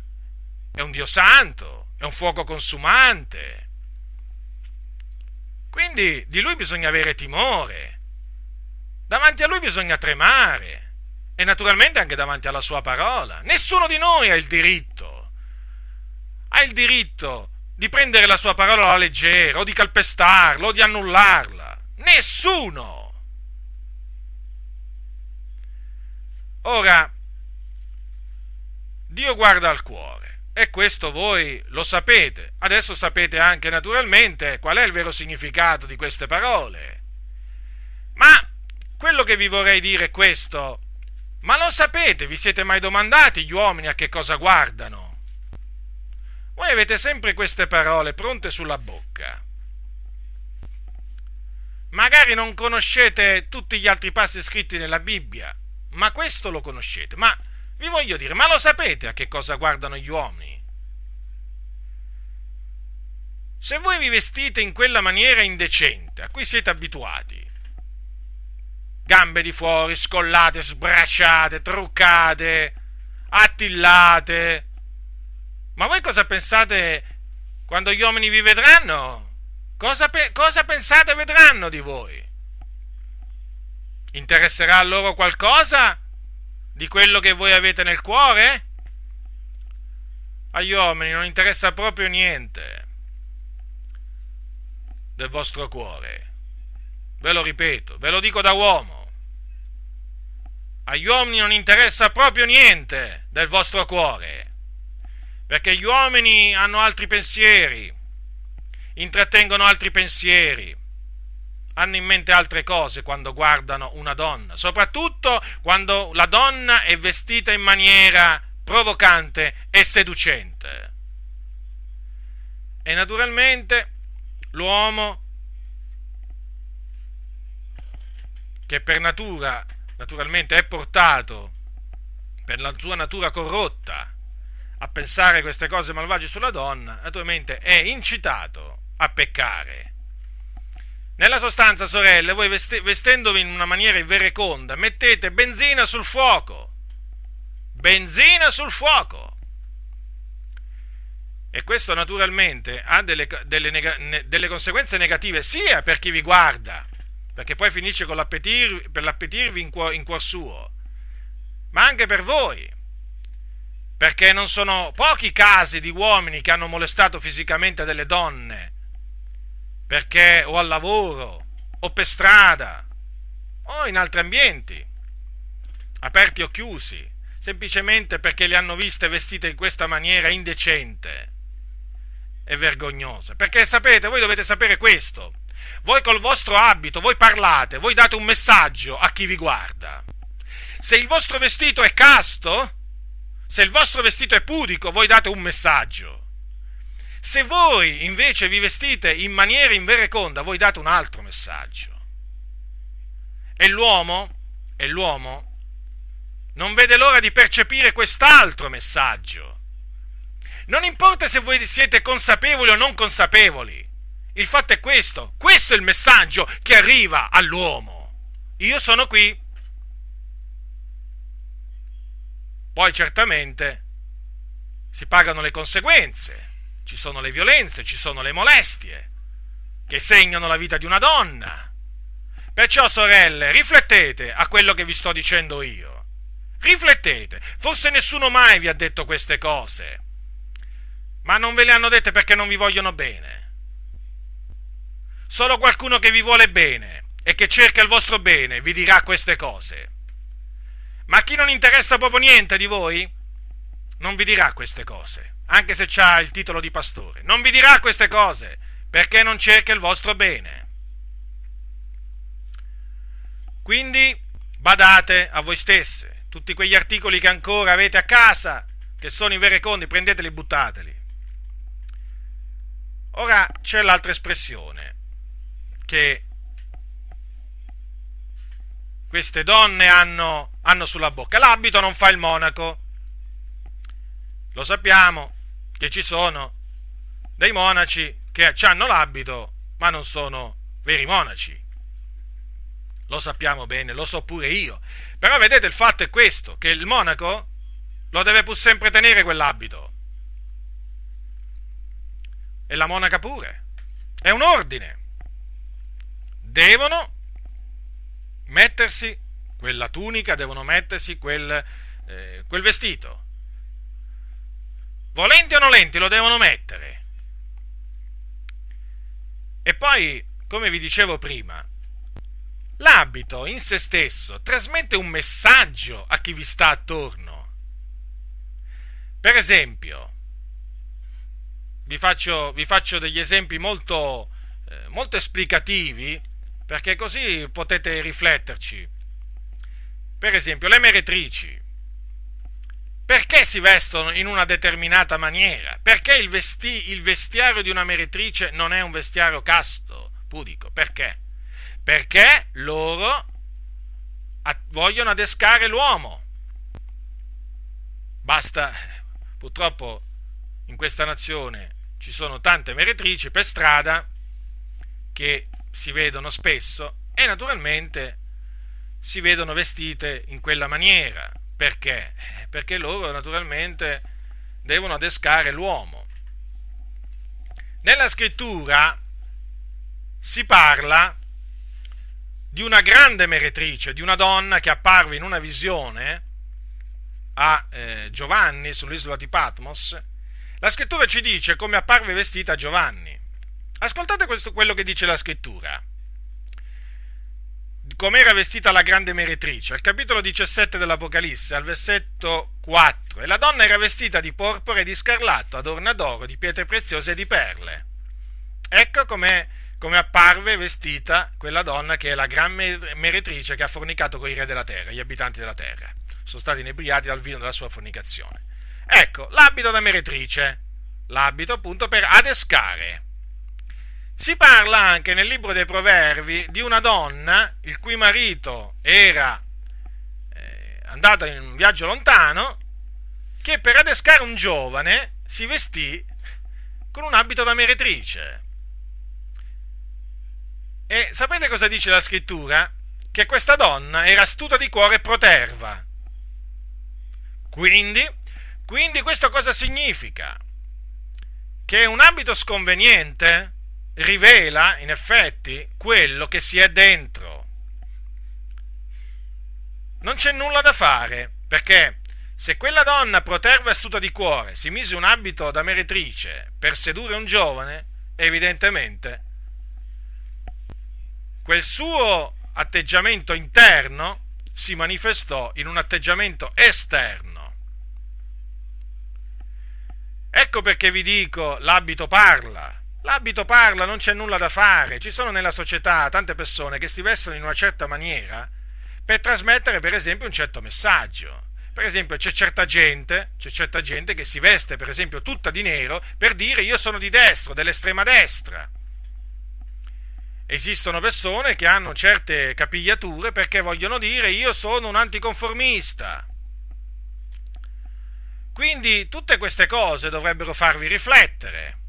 è un Dio santo, è un fuoco consumante. Quindi di lui bisogna avere timore. Davanti a lui bisogna tremare. E naturalmente anche davanti alla sua parola. Nessuno di noi ha il diritto. Ha il diritto di prendere la sua parola alla leggera, o di calpestarla, o di annullarla. Nessuno! Ora, Dio guarda al cuore e questo voi lo sapete. Adesso sapete anche naturalmente qual è il vero significato di queste parole. Ma quello che vi vorrei dire è questo. Ma lo sapete, vi siete mai domandati gli uomini a che cosa guardano? Voi avete sempre queste parole pronte sulla bocca. Magari non conoscete tutti gli altri passi scritti nella Bibbia, ma questo lo conoscete. Ma vi voglio dire, ma lo sapete a che cosa guardano gli uomini? Se voi vi vestite in quella maniera indecente a cui siete abituati, gambe di fuori, scollate, sbracciate, truccate, attillate, ma voi cosa pensate quando gli uomini vi vedranno? Cosa, pe- cosa pensate vedranno di voi? Interesserà a loro qualcosa di quello che voi avete nel cuore? Agli uomini non interessa proprio niente del vostro cuore. Ve lo ripeto, ve lo dico da uomo. Agli uomini non interessa proprio niente del vostro cuore perché gli uomini hanno altri pensieri, intrattengono altri pensieri, hanno in mente altre cose quando guardano una donna, soprattutto quando la donna è vestita in maniera provocante e seducente. E naturalmente l'uomo che per natura naturalmente è portato per la sua natura corrotta a pensare queste cose malvagie sulla donna, naturalmente è incitato a peccare. Nella sostanza, sorelle, voi vestendovi in una maniera invereconda, mettete benzina sul fuoco. Benzina sul fuoco. E questo naturalmente ha delle, delle, neg- delle conseguenze negative sia per chi vi guarda, perché poi finisce con l'appetirvi, per l'appetirvi in cuor, in cuor suo, ma anche per voi perché non sono pochi casi di uomini che hanno molestato fisicamente delle donne, perché o al lavoro, o per strada, o in altri ambienti, aperti o chiusi, semplicemente perché le hanno viste vestite in questa maniera indecente e vergognosa. Perché sapete, voi dovete sapere questo, voi col vostro abito, voi parlate, voi date un messaggio a chi vi guarda. Se il vostro vestito è casto, se il vostro vestito è pudico, voi date un messaggio. Se voi invece vi vestite in maniera invereconda, voi date un altro messaggio. E l'uomo, e l'uomo non vede l'ora di percepire quest'altro messaggio. Non importa se voi siete consapevoli o non consapevoli, il fatto è questo, questo è il messaggio che arriva all'uomo. Io sono qui. Poi certamente si pagano le conseguenze, ci sono le violenze, ci sono le molestie che segnano la vita di una donna. Perciò, sorelle, riflettete a quello che vi sto dicendo io. Riflettete, forse nessuno mai vi ha detto queste cose, ma non ve le hanno dette perché non vi vogliono bene. Solo qualcuno che vi vuole bene e che cerca il vostro bene vi dirà queste cose. Ma chi non interessa proprio niente di voi non vi dirà queste cose, anche se ha il titolo di pastore. Non vi dirà queste cose perché non cerca il vostro bene. Quindi badate a voi stesse tutti quegli articoli che ancora avete a casa, che sono i veri conti, prendeteli e buttateli. Ora c'è l'altra espressione che queste donne hanno, hanno sulla bocca. L'abito non fa il monaco. Lo sappiamo che ci sono dei monaci che hanno l'abito ma non sono veri monaci lo sappiamo bene, lo so pure io. Però vedete il fatto è questo, che il monaco lo deve pur sempre tenere quell'abito. E la monaca pure. È un ordine. Devono mettersi quella tunica, devono mettersi quel, eh, quel vestito. Volenti o nolenti lo devono mettere. E poi, come vi dicevo prima, L'abito in se stesso trasmette un messaggio a chi vi sta attorno. Per esempio, vi faccio, vi faccio degli esempi molto, eh, molto esplicativi perché così potete rifletterci. Per esempio, le meretrici. Perché si vestono in una determinata maniera? Perché il, vesti- il vestiario di una meretrice non è un vestiario casto, pudico? Perché? perché loro vogliono adescare l'uomo. Basta, purtroppo in questa nazione ci sono tante meretrici per strada che si vedono spesso e naturalmente si vedono vestite in quella maniera. Perché? Perché loro naturalmente devono adescare l'uomo. Nella scrittura si parla di una grande meretrice, di una donna che apparve in una visione a eh, Giovanni sull'isola di Patmos, la scrittura ci dice come apparve vestita Giovanni. Ascoltate questo, quello che dice la scrittura. Come era vestita la grande meretrice, al capitolo 17 dell'Apocalisse, al versetto 4. E la donna era vestita di porpora e di scarlatto, adorna d'oro, di pietre preziose e di perle. Ecco come apparve vestita quella donna che è la gran meretrice che ha fornicato con i re della terra, gli abitanti della terra. Sono stati inebriati dal vino della sua fornicazione. Ecco, l'abito da meretrice, l'abito appunto per adescare. Si parla anche nel libro dei Proverbi di una donna il cui marito era eh, andata in un viaggio lontano che per adescare un giovane si vestì con un abito da meretrice. E sapete cosa dice la scrittura? Che questa donna era astuta di cuore e proterva. Quindi, quindi questo cosa significa? Che un abito sconveniente rivela, in effetti, quello che si è dentro. Non c'è nulla da fare, perché se quella donna proterva e astuta di cuore si mise un abito da meretrice per sedurre un giovane, evidentemente quel suo atteggiamento interno si manifestò in un atteggiamento esterno. Ecco perché vi dico, l'abito parla. L'abito parla, non c'è nulla da fare. Ci sono nella società tante persone che si vestono in una certa maniera per trasmettere, per esempio, un certo messaggio, Per esempio, c'è certa gente, c'è certa gente che si veste, per esempio, tutta di nero per dire io sono di destra, dell'estrema destra. Esistono persone che hanno certe capigliature perché vogliono dire io sono un anticonformista. Quindi tutte queste cose dovrebbero farvi riflettere.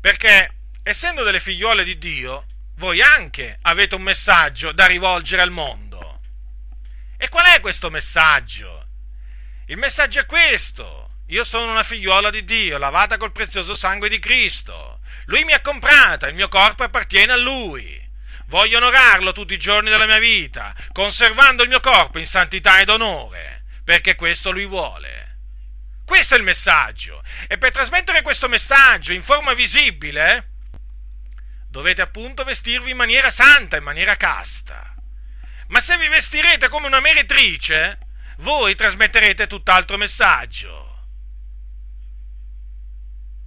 Perché essendo delle figliuole di Dio, voi anche avete un messaggio da rivolgere al mondo. E qual è questo messaggio? Il messaggio è questo. Io sono una figliuola di Dio, lavata col prezioso sangue di Cristo. Lui mi ha comprata, il mio corpo appartiene a Lui. Voglio onorarlo tutti i giorni della mia vita, conservando il mio corpo in santità ed onore, perché questo Lui vuole. Questo è il messaggio. E per trasmettere questo messaggio in forma visibile, dovete appunto vestirvi in maniera santa, in maniera casta. Ma se vi vestirete come una meretrice, voi trasmetterete tutt'altro messaggio.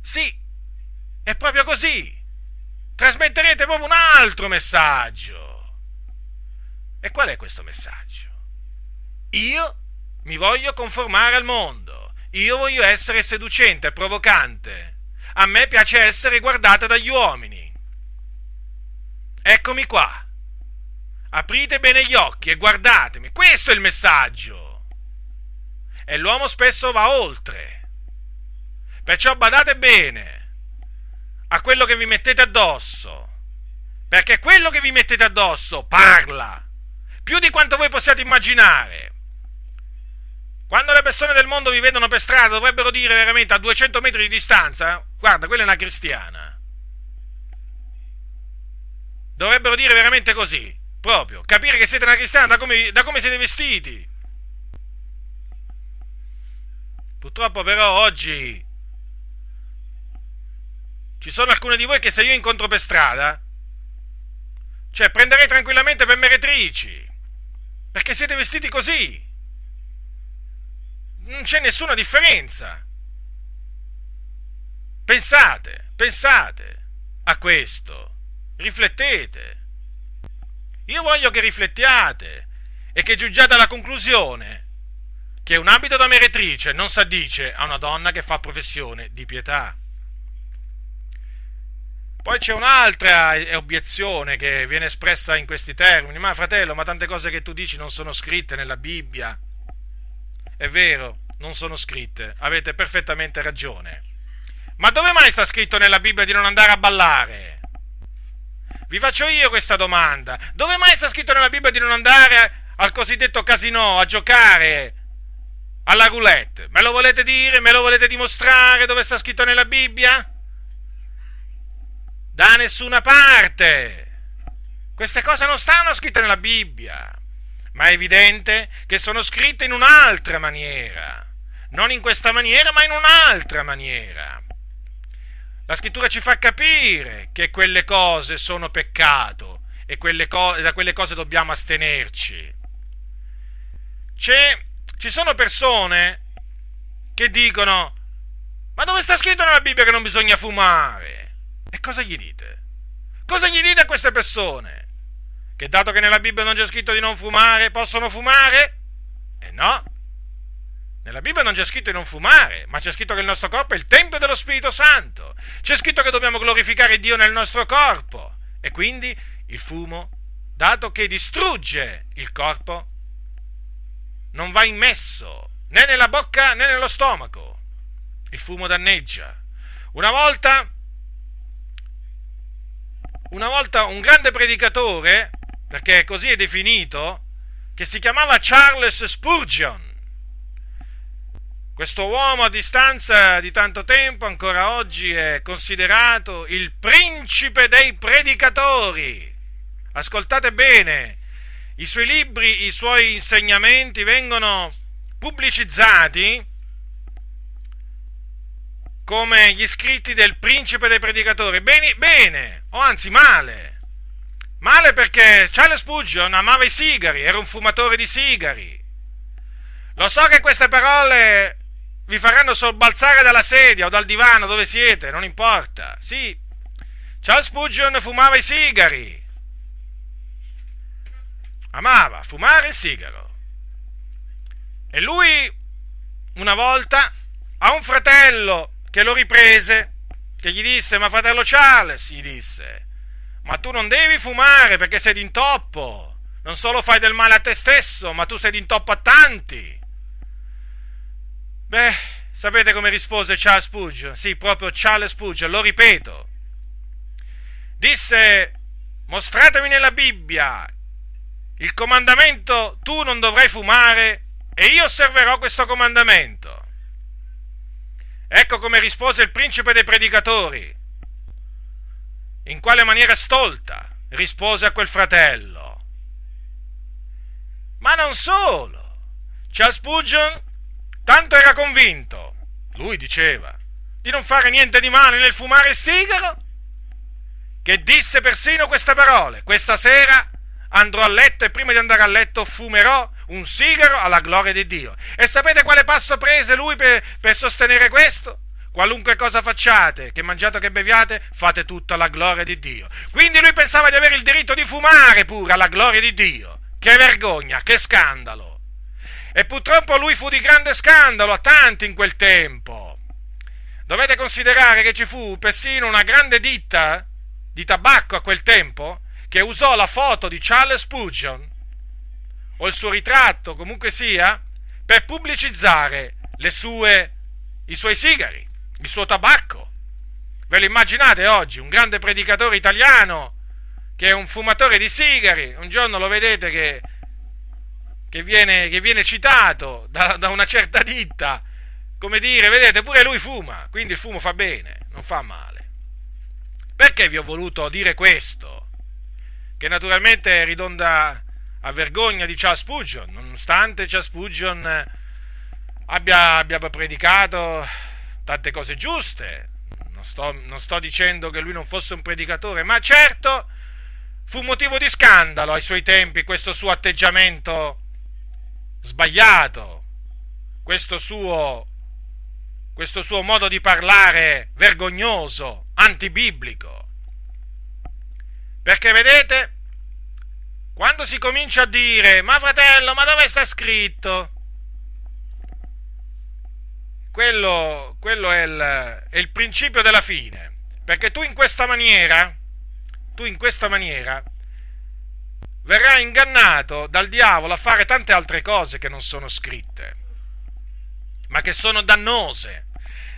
Sì, è proprio così. Trasmetterete proprio un altro messaggio. E qual è questo messaggio? Io mi voglio conformare al mondo. Io voglio essere seducente, provocante. A me piace essere guardata dagli uomini. Eccomi qua. Aprite bene gli occhi e guardatemi. Questo è il messaggio. E l'uomo spesso va oltre. Perciò badate bene a quello che vi mettete addosso. Perché quello che vi mettete addosso parla più di quanto voi possiate immaginare. Quando le persone del mondo vi vedono per strada dovrebbero dire veramente a 200 metri di distanza, guarda, quella è una cristiana. Dovrebbero dire veramente così, proprio, capire che siete una cristiana da come, da come siete vestiti. Purtroppo però oggi ci sono alcune di voi che se io incontro per strada, cioè prenderei tranquillamente per meretrici, perché siete vestiti così. Non c'è nessuna differenza. Pensate, pensate a questo riflettete. Io voglio che riflettiate e che giungiate alla conclusione che un abito da meretrice non si addice a una donna che fa professione di pietà. Poi c'è un'altra obiezione che viene espressa in questi termini, ma fratello, ma tante cose che tu dici non sono scritte nella Bibbia. È vero, non sono scritte, avete perfettamente ragione. Ma dove mai sta scritto nella Bibbia di non andare a ballare? Vi faccio io questa domanda. Dove mai sta scritto nella Bibbia di non andare al cosiddetto casino a giocare alla roulette? Me lo volete dire? Me lo volete dimostrare dove sta scritto nella Bibbia? Da nessuna parte. Queste cose non stanno scritte nella Bibbia, ma è evidente che sono scritte in un'altra maniera. Non in questa maniera, ma in un'altra maniera. La scrittura ci fa capire che quelle cose sono peccato e co- da quelle cose dobbiamo astenerci. C'è, ci sono persone che dicono, ma dove sta scritto nella Bibbia che non bisogna fumare? E cosa gli dite? Cosa gli dite a queste persone? Che dato che nella Bibbia non c'è scritto di non fumare, possono fumare? E no, nella Bibbia non c'è scritto di non fumare, ma c'è scritto che il nostro corpo è il Tempio dello Spirito Santo. C'è scritto che dobbiamo glorificare Dio nel nostro corpo. E quindi il fumo, dato che distrugge il corpo, non va immesso né nella bocca né nello stomaco. Il fumo danneggia. Una volta, una volta un grande predicatore, perché così è definito, che si chiamava Charles Spurgeon, questo uomo a distanza di tanto tempo ancora oggi è considerato il principe dei predicatori. Ascoltate bene, i suoi libri, i suoi insegnamenti vengono pubblicizzati come gli scritti del principe dei predicatori. Bene, bene, o anzi male. Male perché Charles Spurgeon amava i sigari, era un fumatore di sigari. Lo so che queste parole vi faranno sobbalzare dalla sedia o dal divano dove siete, non importa. Sì, Charles Spurgeon fumava i sigari. Amava fumare il sigaro. E lui, una volta, ha un fratello che lo riprese, che gli disse, ma fratello Charles, gli disse, ma tu non devi fumare perché sei d'intoppo, non solo fai del male a te stesso, ma tu sei d'intoppo a tanti. Beh, sapete come rispose Charles Spurgeon? Sì, proprio Charles Spurgeon, lo ripeto. Disse, mostratemi nella Bibbia il comandamento tu non dovrai fumare e io osserverò questo comandamento. Ecco come rispose il principe dei predicatori. In quale maniera stolta rispose a quel fratello. Ma non solo. Charles Spurgeon tanto era convinto, lui diceva, di non fare niente di male nel fumare il sigaro, che disse persino queste parole. Questa sera andrò a letto e prima di andare a letto fumerò un sigaro alla gloria di Dio. E sapete quale passo prese lui per, per sostenere questo? Qualunque cosa facciate, che mangiate o che beviate, fate tutto alla gloria di Dio. Quindi lui pensava di avere il diritto di fumare pure alla gloria di Dio. Che vergogna, che scandalo. E purtroppo lui fu di grande scandalo a tanti in quel tempo. Dovete considerare che ci fu persino una grande ditta di tabacco a quel tempo che usò la foto di Charles Spurgeon o il suo ritratto, comunque sia, per pubblicizzare sue, i suoi sigari, il suo tabacco. Ve lo immaginate oggi, un grande predicatore italiano che è un fumatore di sigari, un giorno lo vedete che, che, viene, che viene, citato da, da una certa ditta, come dire, vedete, pure lui fuma, quindi il fumo fa bene, non fa male. Perché vi ho voluto dire questo? Che naturalmente ridonda a vergogna di Charles Spurgeon, nonostante Charles Spurgeon eh, abbia, abbia predicato tante cose giuste. Non sto, non sto dicendo che lui non fosse un predicatore, ma certo fu motivo di scandalo ai suoi tempi questo suo atteggiamento sbagliato, questo suo, questo suo modo di parlare vergognoso, antibiblico. Perché vedete, quando si comincia a dire, ma fratello, ma dove sta scritto? Quello, quello è, il, è il principio della fine. Perché tu in questa maniera, tu in questa maniera, verrai ingannato dal diavolo a fare tante altre cose che non sono scritte, ma che sono dannose,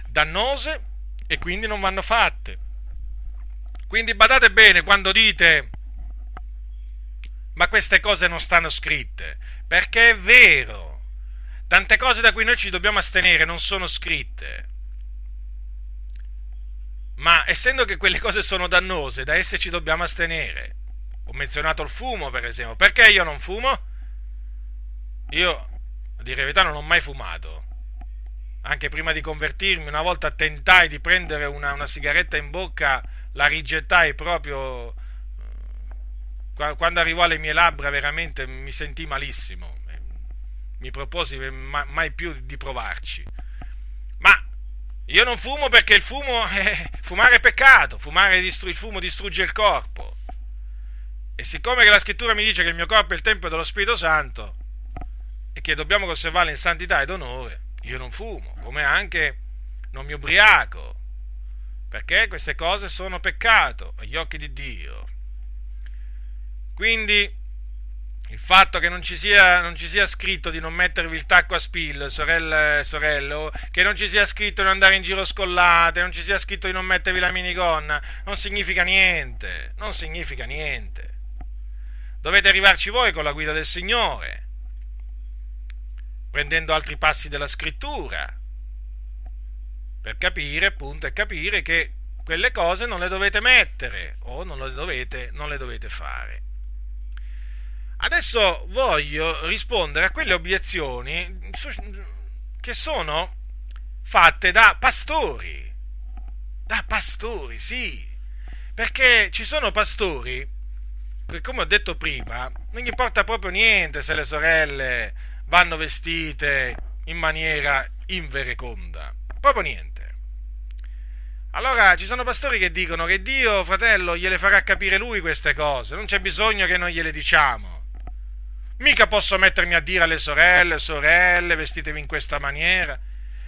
dannose e quindi non vanno fatte. Quindi badate bene quando dite ma queste cose non stanno scritte, perché è vero. Tante cose da cui noi ci dobbiamo astenere non sono scritte. Ma essendo che quelle cose sono dannose, da esse ci dobbiamo astenere. Ho menzionato il fumo, per esempio. Perché io non fumo? Io, a dire la verità, non ho mai fumato. Anche prima di convertirmi, una volta tentai di prendere una, una sigaretta in bocca, la rigettai proprio quando arrivò alle mie labbra veramente mi sentì malissimo, mi proposi mai più di provarci. Ma io non fumo perché il fumo, è, fumare è peccato, fumare distru- il fumo distrugge il corpo. E siccome che la scrittura mi dice che il mio corpo è il tempio dello Spirito Santo e che dobbiamo conservarlo in santità ed onore, io non fumo, come anche non mi ubriaco, perché queste cose sono peccato agli occhi di Dio. Quindi il fatto che non ci, sia, non ci sia scritto di non mettervi il tacco a spill, sorelle e sorelle, o che non ci sia scritto di andare in giro scollate, non ci sia scritto di non mettervi la minigonna, non significa niente, non significa niente. Dovete arrivarci voi con la guida del Signore, prendendo altri passi della scrittura, per capire appunto e capire che quelle cose non le dovete mettere o non le dovete, non le dovete fare. Adesso voglio rispondere a quelle obiezioni che sono fatte da pastori. Da pastori, sì. Perché ci sono pastori che, come ho detto prima, non gli importa proprio niente se le sorelle vanno vestite in maniera invereconda. Proprio niente. Allora ci sono pastori che dicono che Dio, fratello, gliele farà capire lui queste cose, non c'è bisogno che noi gliele diciamo Mica posso mettermi a dire alle sorelle, sorelle, vestitevi in questa maniera.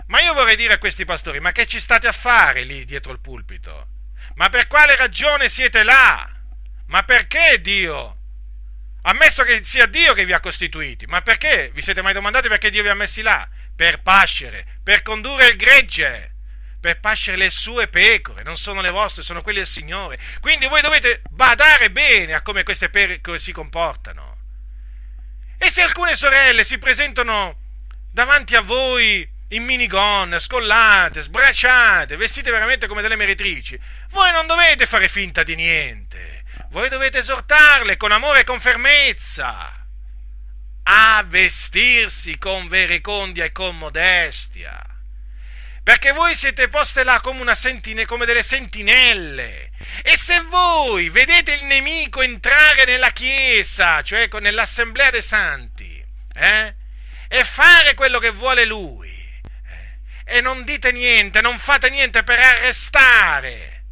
Ma io vorrei dire a questi pastori, ma che ci state a fare lì dietro il pulpito? Ma per quale ragione siete là? Ma perché Dio? Ammesso che sia Dio che vi ha costituiti, ma perché? Vi siete mai domandati perché Dio vi ha messi là? Per pascere, per condurre il gregge, per pascere le sue pecore, non sono le vostre, sono quelle del Signore. Quindi voi dovete badare bene a come queste pecore si comportano. E se alcune sorelle si presentano davanti a voi in minigonne, scollate, sbracciate, vestite veramente come delle meretrici, voi non dovete fare finta di niente, voi dovete esortarle con amore e con fermezza a vestirsi con verecondia e con modestia. Perché voi siete poste là come, una sentine, come delle sentinelle. E se voi vedete il nemico entrare nella chiesa, cioè nell'assemblea dei santi, eh, e fare quello che vuole lui, e non dite niente, non fate niente per arrestare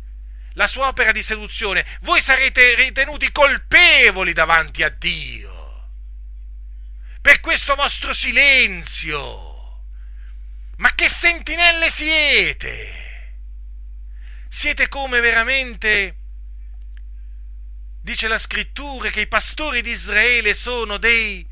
la sua opera di seduzione, voi sarete ritenuti colpevoli davanti a Dio per questo vostro silenzio. Ma che sentinelle siete? Siete come veramente, dice la scrittura, che i pastori di Israele sono dei,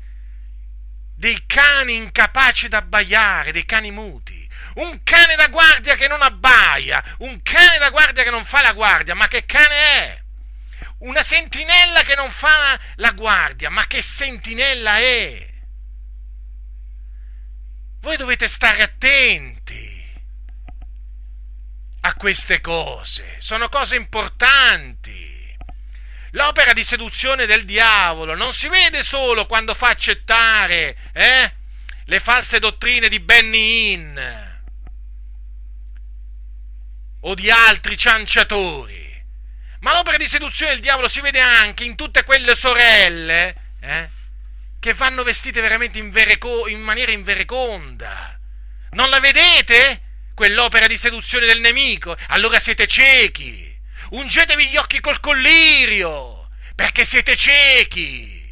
dei cani incapaci d'abbaiare, dei cani muti un cane da guardia che non abbaia, un cane da guardia che non fa la guardia, ma che cane è? Una sentinella che non fa la guardia, ma che sentinella è? Voi dovete stare attenti a queste cose, sono cose importanti. L'opera di seduzione del diavolo non si vede solo quando fa accettare eh, le false dottrine di Benny Hinn o di altri cianciatori. Ma l'opera di seduzione del diavolo si vede anche in tutte quelle sorelle eh, che vanno vestite veramente in, vereco- in maniera invereconda. Non la vedete? Quell'opera di seduzione del nemico? Allora siete ciechi. Ungetevi gli occhi col collirio, perché siete ciechi.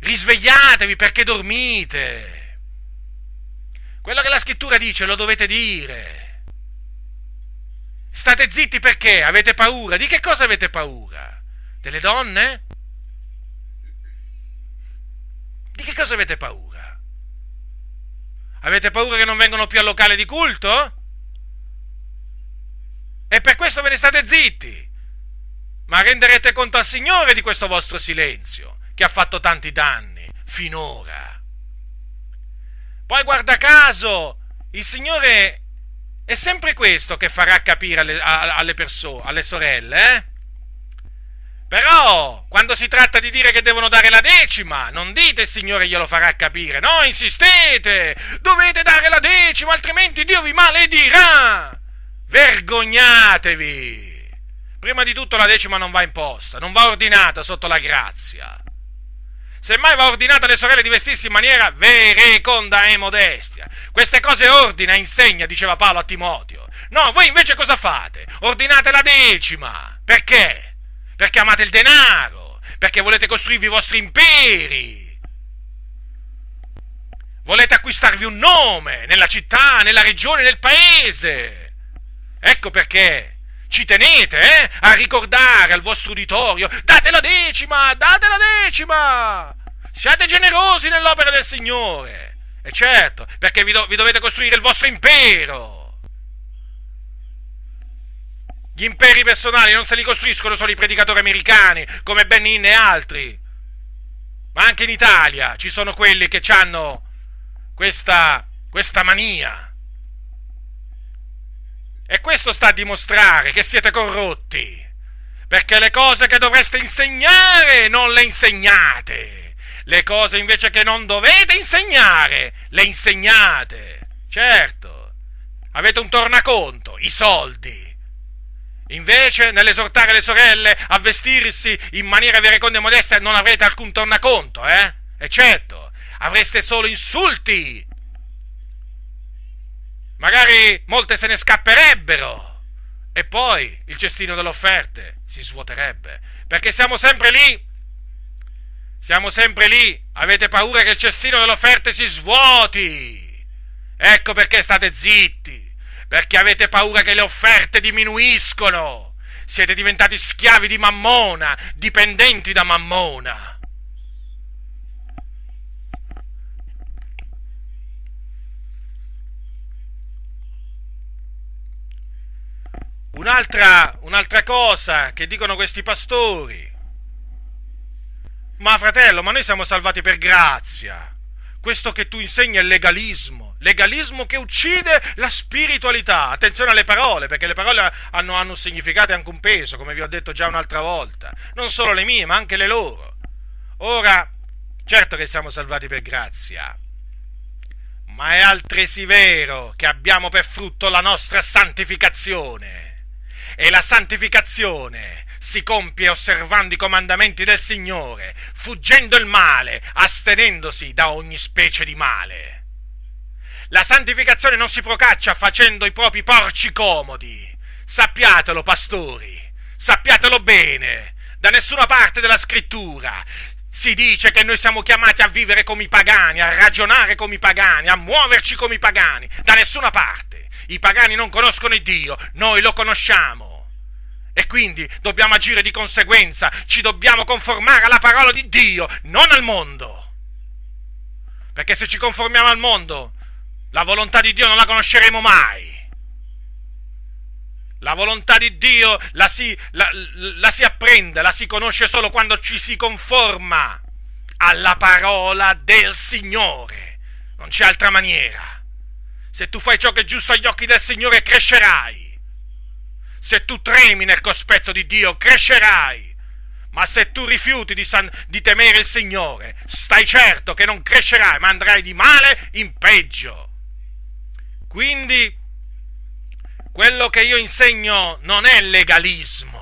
Risvegliatevi perché dormite. Quello che la scrittura dice lo dovete dire. State zitti perché? Avete paura? Di che cosa avete paura? Delle donne? Di che cosa avete paura? Avete paura che non vengono più al locale di culto? E per questo ve ne state zitti. Ma renderete conto al Signore di questo vostro silenzio, che ha fatto tanti danni finora. Poi guarda caso, il Signore è sempre questo che farà capire alle, alle persone, alle sorelle, eh? Però, quando si tratta di dire che devono dare la decima, non dite il Signore glielo farà capire, no, insistete, dovete dare la decima, altrimenti Dio vi maledirà. Vergognatevi. Prima di tutto la decima non va imposta, non va ordinata sotto la grazia. Semmai va ordinata alle sorelle di vestirsi in maniera vereconda e modestia. Queste cose ordina e insegna, diceva Paolo a Timoteo. No, voi invece cosa fate? Ordinate la decima. Perché? Perché amate il denaro, perché volete costruirvi i vostri imperi. Volete acquistarvi un nome nella città, nella regione, nel paese. Ecco perché ci tenete eh, a ricordare al vostro uditorio, date la decima, date la decima, siate generosi nell'opera del Signore. E certo, perché vi, do, vi dovete costruire il vostro impero. Gli imperi personali non se li costruiscono solo i predicatori americani, come Benin e altri, ma anche in Italia ci sono quelli che hanno questa, questa mania e questo sta a dimostrare che siete corrotti, perché le cose che dovreste insegnare non le insegnate, le cose invece che non dovete insegnare le insegnate. Certo, avete un tornaconto, i soldi. Invece, nell'esortare le sorelle a vestirsi in maniera vereconda e modesta, non avrete alcun tornaconto, eh? E certo, avreste solo insulti. Magari molte se ne scapperebbero. E poi il cestino delle offerte si svuoterebbe, perché siamo sempre lì, Siamo sempre lì, avete paura che il cestino delle offerte si svuoti. Ecco perché state zitti, perché avete paura che le offerte diminuiscono. Siete diventati schiavi di Mammona, dipendenti da Mammona. Un'altra, un'altra cosa che dicono questi pastori. Ma fratello, ma noi siamo salvati per grazia. Questo che tu insegni è legalismo, legalismo che uccide la spiritualità. Attenzione alle parole, perché le parole hanno, hanno un significato e anche un peso, come vi ho detto già un'altra volta. Non solo le mie, ma anche le loro. Ora, certo che siamo salvati per grazia, ma è altresì vero che abbiamo per frutto la nostra santificazione e la santificazione si compie osservando i comandamenti del Signore, fuggendo il male, astenendosi da ogni specie di male. La santificazione non si procaccia facendo i propri porci comodi. Sappiatelo, pastori, sappiatelo bene. Da nessuna parte della scrittura si dice che noi siamo chiamati a vivere come i pagani, a ragionare come i pagani, a muoverci come i pagani. Da nessuna parte. I pagani non conoscono il Dio, noi lo conosciamo. E quindi dobbiamo agire di conseguenza, ci dobbiamo conformare alla parola di Dio, non al mondo. Perché se ci conformiamo al mondo, la volontà di Dio non la conosceremo mai. La volontà di Dio la si, la, la si apprende, la si conosce solo quando ci si conforma alla parola del Signore. Non c'è altra maniera. Se tu fai ciò che è giusto agli occhi del Signore, crescerai. Se tu tremi nel cospetto di Dio, crescerai. Ma se tu rifiuti di, san- di temere il Signore, stai certo che non crescerai, ma andrai di male in peggio. Quindi, quello che io insegno non è legalismo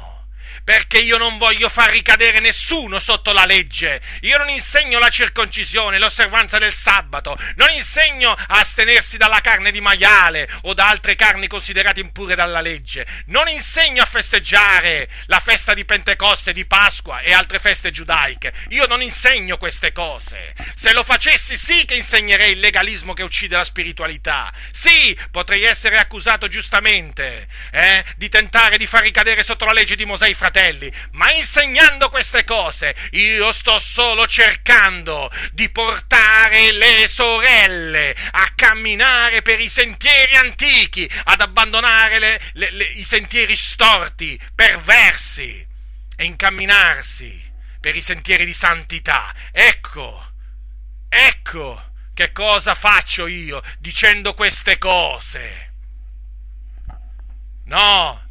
perché io non voglio far ricadere nessuno sotto la legge. Io non insegno la circoncisione, l'osservanza del sabato, non insegno a astenersi dalla carne di maiale o da altre carni considerate impure dalla legge. Non insegno a festeggiare la festa di Pentecoste, di Pasqua e altre feste giudaiche. Io non insegno queste cose. Se lo facessi sì che insegnerei il legalismo che uccide la spiritualità. Sì, potrei essere accusato giustamente eh, di tentare di far ricadere sotto la legge di Mosè i fratelli fratelli, ma insegnando queste cose io sto solo cercando di portare le sorelle a camminare per i sentieri antichi, ad abbandonare le, le, le, i sentieri storti, perversi e incamminarsi per i sentieri di santità. Ecco, ecco che cosa faccio io dicendo queste cose. No,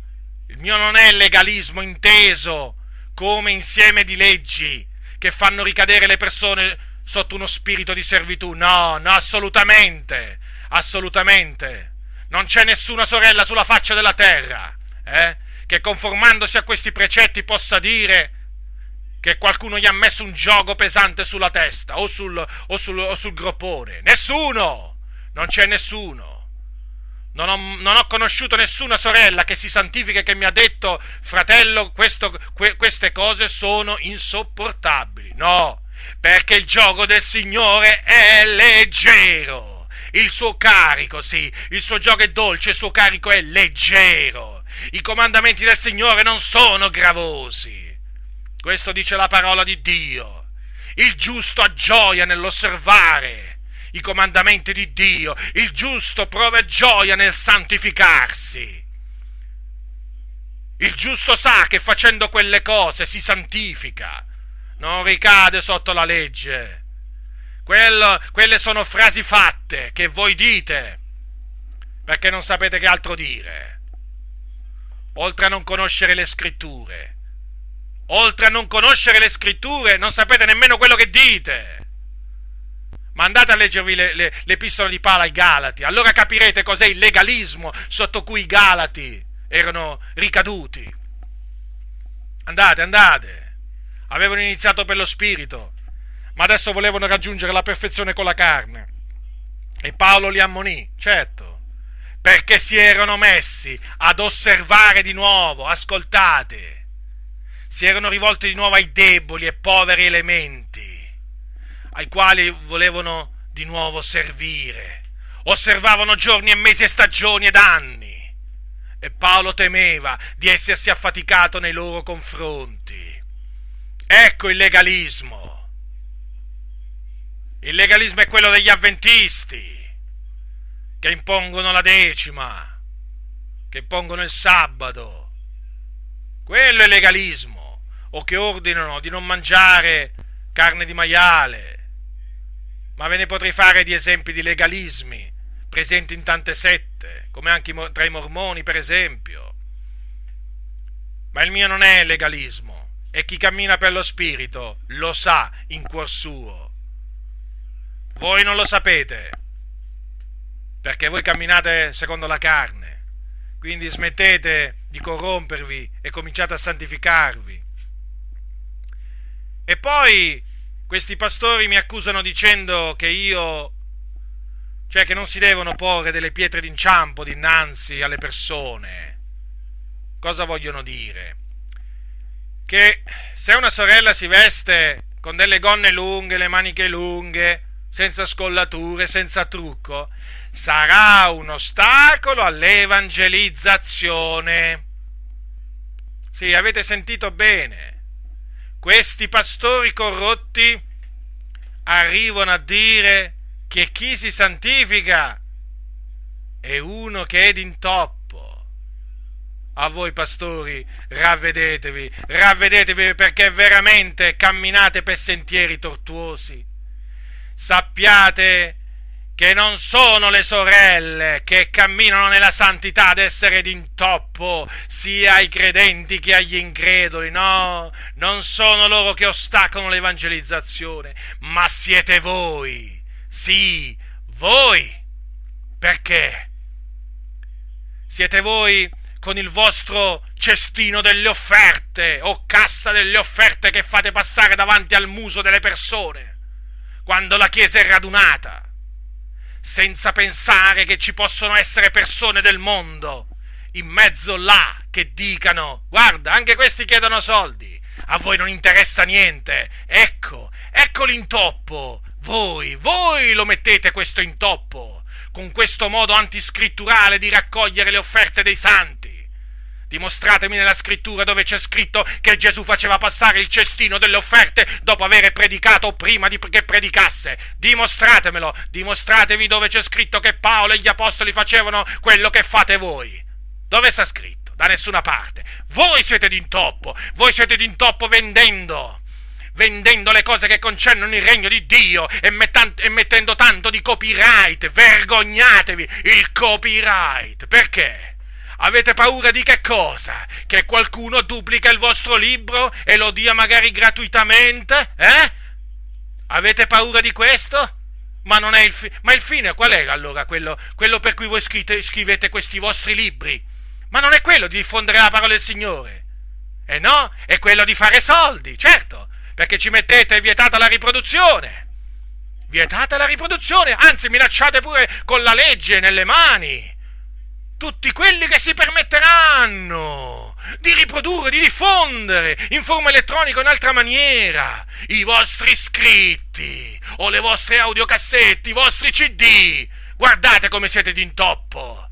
il mio non è legalismo inteso come insieme di leggi che fanno ricadere le persone sotto uno spirito di servitù. No, no, assolutamente, assolutamente. Non c'è nessuna sorella sulla faccia della terra eh, che conformandosi a questi precetti possa dire che qualcuno gli ha messo un gioco pesante sulla testa o sul, o sul, o sul groppone. Nessuno! Non c'è nessuno. Non ho, non ho, conosciuto nessuna sorella che si santifica e che mi ha detto, fratello, questo, que, queste cose sono insopportabili. No, perché il gioco del Signore è leggero. Il suo carico, sì, il suo gioco è dolce, il suo carico è leggero. I comandamenti del Signore non sono gravosi. Questo dice la parola di Dio. Il giusto ha gioia nell'osservare i comandamenti di Dio. Il giusto prova gioia nel santificarsi. Il giusto sa che facendo quelle cose si santifica, non ricade sotto la legge. Quello, quelle sono frasi fatte che voi dite perché non sapete che altro dire. Oltre a non conoscere le scritture, oltre a non conoscere le scritture, non sapete nemmeno quello che dite. Ma andate a leggervi le, le, l'epistola di Paolo ai Galati, allora capirete cos'è il legalismo sotto cui i Galati erano ricaduti. Andate, andate. Avevano iniziato per lo spirito, ma adesso volevano raggiungere la perfezione con la carne. E Paolo li ammonì, certo, perché si erano messi ad osservare di nuovo, ascoltate, si erano rivolti di nuovo ai deboli e poveri elementi ai quali volevano di nuovo servire. Osservavano giorni e mesi e stagioni ed anni. E Paolo temeva di essersi affaticato nei loro confronti. Ecco il legalismo. Il legalismo è quello degli avventisti che impongono la decima, che impongono il sabato. Quello è legalismo. O che ordinano di non mangiare carne di maiale. Ma ve ne potrei fare di esempi di legalismi presenti in tante sette, come anche tra i mormoni, per esempio. Ma il mio non è legalismo, e chi cammina per lo spirito lo sa in cuor suo. Voi non lo sapete, perché voi camminate secondo la carne. Quindi smettete di corrompervi e cominciate a santificarvi. E poi questi pastori mi accusano dicendo che io, cioè che non si devono porre delle pietre d'inciampo dinanzi alle persone. Cosa vogliono dire? Che se una sorella si veste con delle gonne lunghe, le maniche lunghe, senza scollature, senza trucco, sarà un ostacolo all'evangelizzazione. Sì, avete sentito bene questi pastori corrotti arrivano a dire che chi si santifica è uno che è d'intoppo. A voi pastori, ravvedetevi, ravvedetevi perché veramente camminate per sentieri tortuosi. Sappiate che non sono le sorelle che camminano nella santità ad essere d'intoppo sia ai credenti che agli increduli, no, non sono loro che ostacolano l'evangelizzazione, ma siete voi, sì, voi. Perché? Siete voi con il vostro cestino delle offerte o cassa delle offerte che fate passare davanti al muso delle persone quando la Chiesa è radunata senza pensare che ci possono essere persone del mondo in mezzo là che dicano guarda, anche questi chiedono soldi, a voi non interessa niente, ecco, ecco l'intoppo, voi, voi lo mettete questo intoppo, con questo modo antiscritturale di raccogliere le offerte dei santi. Dimostratemi nella scrittura dove c'è scritto che Gesù faceva passare il cestino delle offerte dopo aver predicato prima di che predicasse. Dimostratemelo, dimostratevi dove c'è scritto che Paolo e gli apostoli facevano quello che fate voi. Dove sta scritto? Da nessuna parte. Voi siete d'intoppo, voi siete d'intoppo vendendo vendendo le cose che concernono il regno di Dio e, mettan- e, mettendo tanto di copyright. Vergognatevi il copyright. Perché? Avete paura di che cosa? Che qualcuno duplica il vostro libro e lo dia magari gratuitamente? Eh? Avete paura di questo? Ma, il, fi- ma il fine qual è allora quello, quello per cui voi scrivete, scrivete questi vostri libri? Ma non è quello di diffondere la parola del Signore? Eh no, è quello di fare soldi, certo, perché ci mettete vietata la riproduzione. Vietata la riproduzione, anzi minacciate pure con la legge nelle mani tutti quelli che si permetteranno di riprodurre, di diffondere in forma elettronica o in altra maniera i vostri scritti o le vostre audiocassette, i vostri CD. Guardate come siete d'intoppo.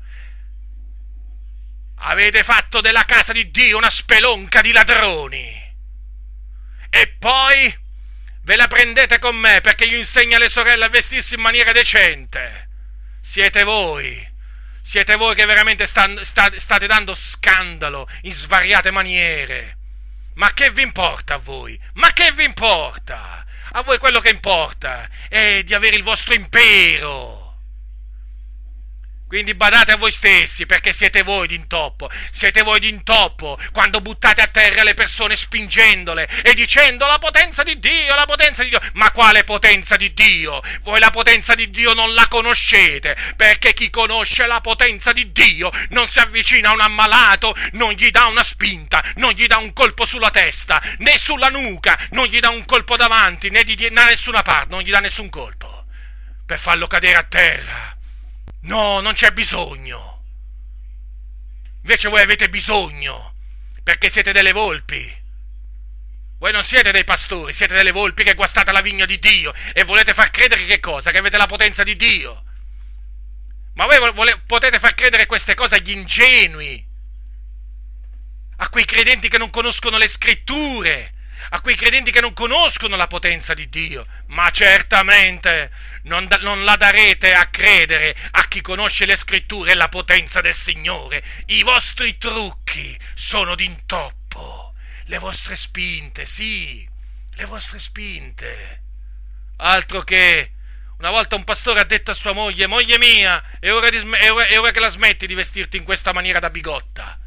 Avete fatto della casa di Dio una spelonca di ladroni. E poi ve la prendete con me perché gli insegna alle sorelle a vestirsi in maniera decente. Siete voi siete voi che veramente sta, sta, state dando scandalo in svariate maniere. Ma che vi importa a voi? Ma che vi importa? A voi quello che importa è di avere il vostro impero quindi badate a voi stessi perché siete voi d'intoppo, siete voi d'intoppo quando buttate a terra le persone spingendole e dicendo la potenza di Dio, la potenza di Dio. Ma quale potenza di Dio? Voi la potenza di Dio non la conoscete perché chi conosce la potenza di Dio non si avvicina a un ammalato, non gli dà una spinta, non gli dà un colpo sulla testa, né sulla nuca, non gli dà un colpo davanti, né di, da nessuna parte, non gli dà nessun colpo per farlo cadere a terra No, non c'è bisogno. Invece voi avete bisogno, perché siete delle volpi. Voi non siete dei pastori, siete delle volpi che guastate la vigna di Dio e volete far credere che cosa? Che avete la potenza di Dio. Ma voi vole, potete far credere queste cose agli ingenui, a quei credenti che non conoscono le scritture, a quei credenti che non conoscono la potenza di Dio, ma certamente non, non, la darete a credere a chi conosce le scritture e la potenza del Signore. I vostri trucchi sono d'intoppo, le vostre spinte, sì, le vostre spinte. Altro che una volta un pastore ha detto a sua moglie, moglie mia, è ora, di, è ora, è ora che la smetti di vestirti in questa maniera da bigotta.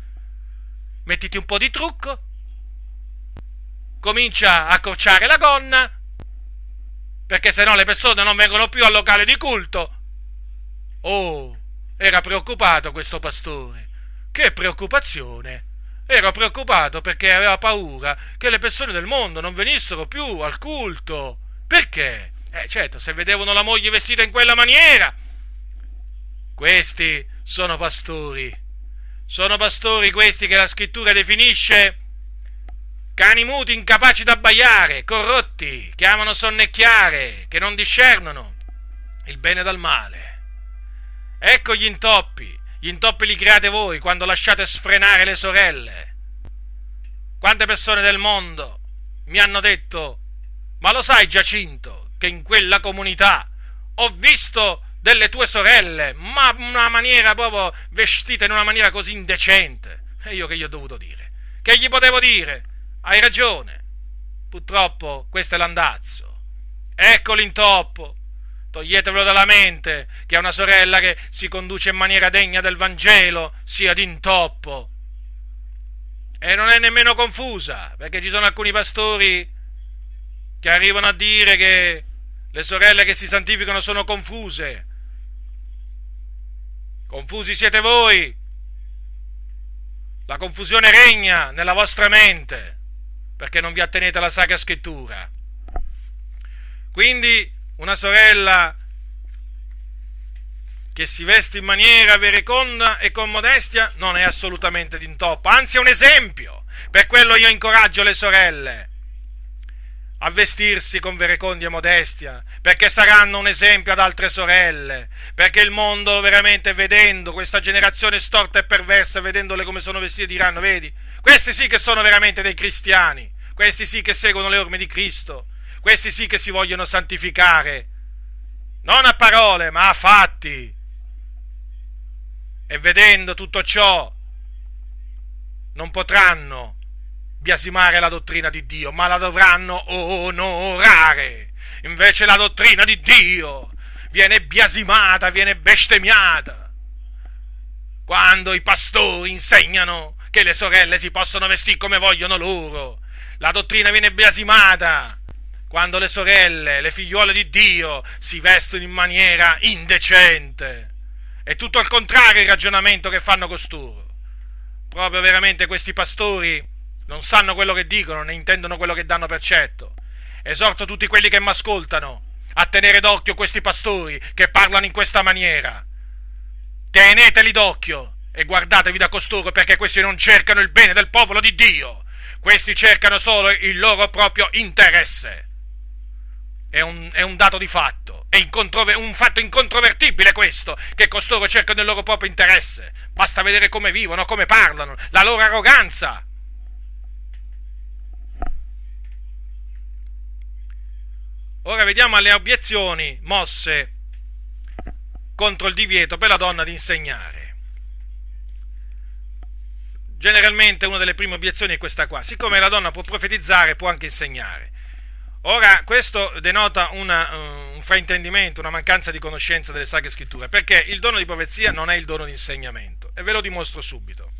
Mettiti un po' di trucco comincia a accorciare la gonna, perché se no le persone non vengono più al locale di culto. Oh, era preoccupato questo pastore. Che preoccupazione! Era preoccupato perché aveva paura che le persone del mondo non venissero più al culto. Perché? Eh, certo, se vedevano la moglie vestita in quella maniera. Questi sono pastori. Sono pastori questi che la scrittura definisce cani muti incapaci d'abbaiare, corrotti, che amano sonnecchiare, che non discernono il bene dal male. Ecco gli intoppi, gli intoppi li create voi quando lasciate sfrenare le sorelle. Quante persone del mondo mi hanno detto, ma lo sai Giacinto, che in quella comunità ho visto delle tue sorelle, ma in una maniera proprio vestite in una maniera così indecente. E io che gli ho dovuto dire? Che gli potevo dire? Hai ragione. Purtroppo questo è l'andazzo. Ecco l'intoppo. Toglietevelo dalla mente che una sorella che si conduce in maniera degna del Vangelo sia d'intoppo. E non è nemmeno confusa, perché ci sono alcuni pastori che arrivano a dire che le sorelle che si santificano sono confuse. Confusi siete voi. La confusione regna nella vostra mente perché non vi attenete alla Sacra Scrittura. Quindi una sorella che si veste in maniera vereconda e con modestia non è assolutamente d'intoppo, anzi è un esempio. Per quello io incoraggio le sorelle a vestirsi con verecondia e modestia, perché saranno un esempio ad altre sorelle, perché il mondo veramente vedendo questa generazione storta e perversa, vedendole come sono vestite, diranno, vedi, questi sì che sono veramente dei cristiani, questi sì che seguono le orme di Cristo, questi sì che si vogliono santificare, non a parole, ma a fatti. E vedendo tutto ciò, non potranno biasimare la dottrina di Dio, ma la dovranno onorare. Invece la dottrina di Dio viene biasimata, viene bestemmiata. Quando i pastori insegnano che le sorelle si possono vestire come vogliono loro, la dottrina viene biasimata quando le sorelle, le figliuole di Dio si vestono in maniera indecente. È tutto al contrario il ragionamento che fanno costoro. Proprio veramente questi pastori non sanno quello che dicono, né intendono quello che danno per certo. Esorto tutti quelli che mi ascoltano a tenere d'occhio questi pastori che parlano in questa maniera. Teneteli d'occhio e guardatevi da costoro perché questi non cercano il bene del popolo di Dio. Questi cercano solo il loro proprio interesse. È un, è un dato di fatto, è un fatto incontrovertibile questo, che costoro cercano il loro proprio interesse. Basta vedere come vivono, come parlano, la loro arroganza. Ora vediamo le obiezioni mosse contro il divieto per la donna di insegnare. Generalmente una delle prime obiezioni è questa qua, siccome la donna può profetizzare, può anche insegnare. Ora, questo denota una, uh, un fraintendimento, una mancanza di conoscenza delle sacre scritture, perché il dono di profezia non è il dono di insegnamento, e ve lo dimostro subito.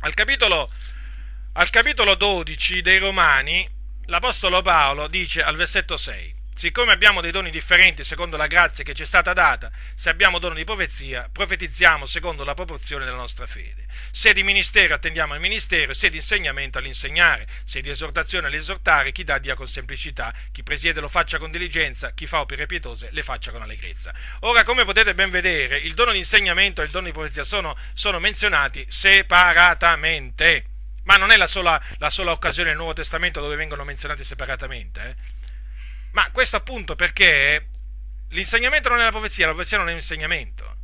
Al capitolo, al capitolo 12 dei Romani, l'Apostolo Paolo dice al versetto 6, Siccome abbiamo dei doni differenti secondo la grazia che ci è stata data, se abbiamo dono di profezia, profetizziamo secondo la proporzione della nostra fede. Se di ministero attendiamo al ministero, se di insegnamento all'insegnare, se di esortazione all'esortare, chi dà dia con semplicità, chi presiede lo faccia con diligenza, chi fa opere pietose le faccia con allegrezza. Ora, come potete ben vedere, il dono di insegnamento e il dono di profezia sono, sono menzionati separatamente Ma non è la sola, la sola occasione nel Nuovo Testamento dove vengono menzionati separatamente. Eh? Ma questo appunto perché l'insegnamento non è la profezia, la profezia non è un insegnamento.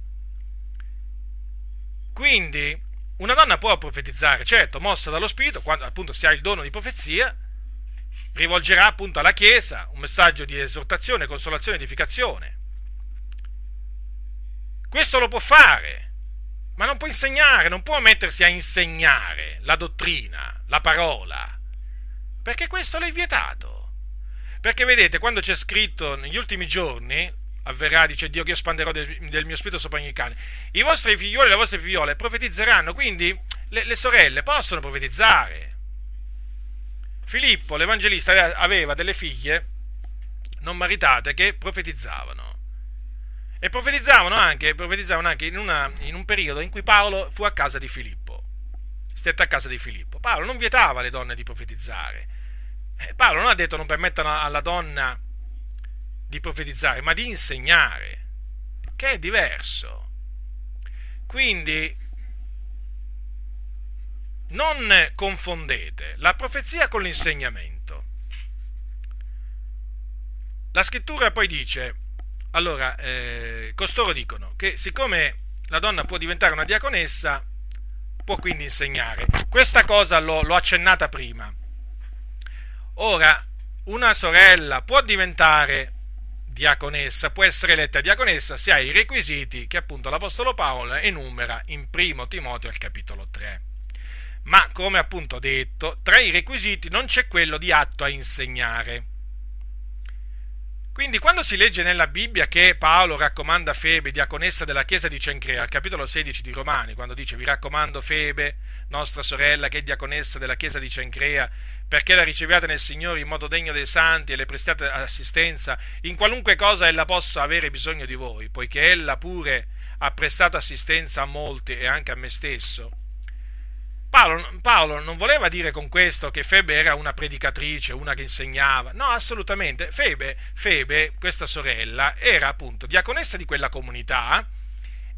Quindi una donna può profetizzare, certo, mossa dallo Spirito, quando appunto si ha il dono di profezia, rivolgerà appunto alla Chiesa un messaggio di esortazione, consolazione, edificazione. Questo lo può fare, ma non può insegnare, non può mettersi a insegnare la dottrina, la parola, perché questo l'è vietato. Perché vedete, quando c'è scritto negli ultimi giorni, avverrà, dice Dio, che io spanderò del, del, mio spirito sopra ogni cane. I vostri figlioli e le vostre figliole profetizzeranno, quindi le, le sorelle possono profetizzare. Filippo, l'evangelista, aveva delle figlie non maritate che profetizzavano. E profetizzavano anche, profetizzavano anche in, una, in, un periodo in cui Paolo fu a casa di Filippo. Stette a casa di Filippo. Paolo non vietava alle donne di profetizzare. Eh, Paolo non ha detto non permettano alla donna di profetizzare, ma di insegnare, che è diverso. Quindi non confondete la profezia con l'insegnamento. La scrittura poi dice, allora, eh, costoro dicono che siccome la donna può diventare una diaconessa, può quindi insegnare. Questa cosa l'ho, l'ho accennata prima. Ora, una sorella può diventare diaconessa, può essere eletta diaconessa se ha i requisiti che appunto l'Apostolo Paolo enumera in primo Timoteo al capitolo 3. Ma come appunto detto, tra i requisiti non c'è quello di atto a insegnare. Quindi quando si legge nella Bibbia che Paolo raccomanda Febe, diaconessa della chiesa di Cencrea, al capitolo 16 di Romani, quando dice vi raccomando Febe, nostra sorella che è diaconessa della chiesa di Cencrea, perché la riceviate nel Signore in modo degno dei santi e le prestate assistenza in qualunque cosa ella possa avere bisogno di voi, poiché ella pure ha prestato assistenza a molti e anche a me stesso. Paolo, Paolo, non voleva dire con questo che Febe era una predicatrice, una che insegnava, no, assolutamente. Febe, Febe, questa sorella, era appunto diaconessa di quella comunità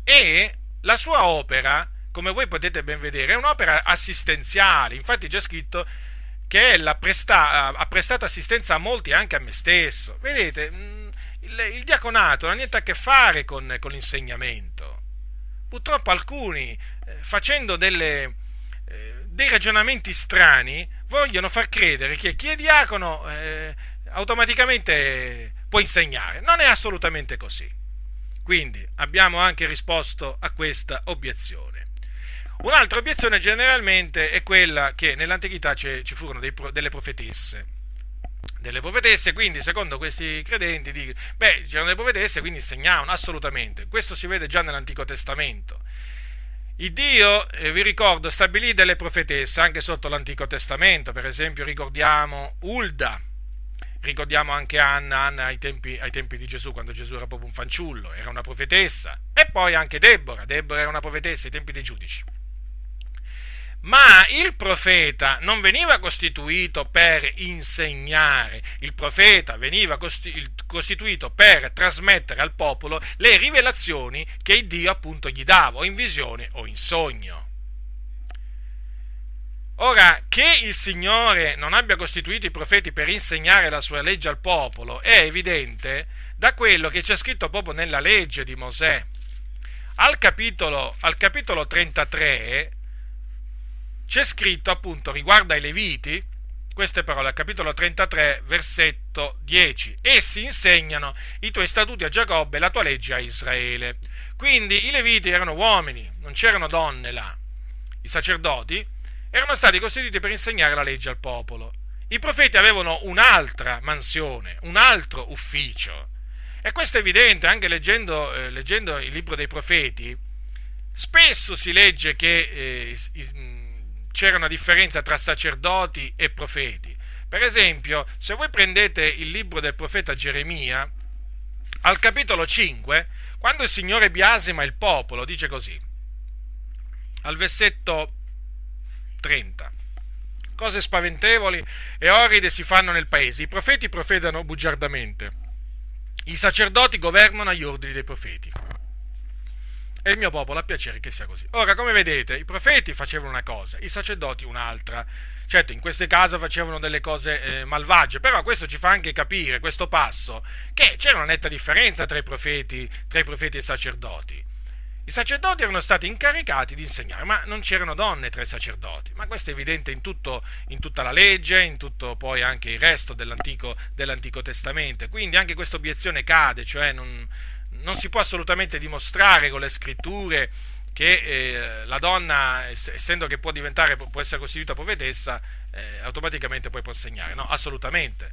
e la sua opera come voi potete ben vedere, è un'opera assistenziale. Infatti c'è scritto che presta, ha prestato assistenza a molti, anche a me stesso. Vedete, mm, il, il diaconato non ha niente a che fare con, con l'insegnamento. Purtroppo alcuni, eh, facendo delle, eh, dei ragionamenti strani, vogliono far credere che chi è diacono eh, automaticamente può insegnare. Non è assolutamente così. Quindi abbiamo anche risposto a questa obiezione. Un'altra obiezione generalmente è quella che nell'antichità ci furono dei, delle profetesse. Delle profetesse, quindi secondo questi credenti, beh, c'erano delle profetesse, quindi insegnavano assolutamente. Questo si vede già nell'Antico Testamento. Il Dio, eh, vi ricordo, stabilì delle profetesse anche sotto l'Antico Testamento, per esempio ricordiamo Ulda, ricordiamo anche Anna, Anna ai, tempi, ai tempi, di Gesù, quando Gesù era proprio un fanciullo, era una profetessa, e poi anche Deborah, Deborah era una profetessa ai tempi dei giudici. Ma il profeta non veniva costituito per insegnare, il profeta veniva costituito per trasmettere al popolo le rivelazioni che Dio appunto gli dava, o in visione o in sogno. Ora, che il Signore non abbia costituito i profeti per insegnare la sua legge al popolo è evidente da quello che c'è scritto proprio nella legge di Mosè. Al capitolo, al capitolo 33 c'è scritto appunto riguardo ai Leviti, queste parole capitolo 33, versetto 10. Essi insegnano i tuoi statuti a Giacobbe e la tua legge a Israele. Quindi i Leviti erano uomini, non c'erano donne là. I sacerdoti erano stati costituiti per insegnare la legge al popolo. I profeti avevano un'altra mansione, un altro ufficio. E questo è evidente anche leggendo, eh, leggendo il libro dei profeti. Spesso si legge che eh, c'era una differenza tra sacerdoti e profeti. Per esempio, se voi prendete il libro del profeta Geremia, al capitolo 5, quando il Signore biasima il popolo, dice così, al versetto 30. Cose spaventevoli e orride si fanno nel paese, i profeti profetano bugiardamente, i sacerdoti governano agli ordini dei profeti. E il mio popolo ha piacere che sia così. Ora, come vedete, i profeti facevano una cosa, i sacerdoti un'altra. Certo, in questo caso facevano delle cose eh, malvagie, però questo ci fa anche capire, questo passo, che c'era una netta differenza tra i profeti, tra i profeti e i sacerdoti. I sacerdoti erano stati incaricati di insegnare, ma non c'erano donne tra i sacerdoti, ma questo è evidente in, tutto, in tutta la legge, in tutto poi anche il resto dell'Antico, dell'Antico Testamento. Quindi anche questa obiezione cade, cioè non, non si può assolutamente dimostrare con le scritture che eh, la donna, essendo che può diventare, può essere costituita profetessa, eh, automaticamente poi può segnare. No, assolutamente.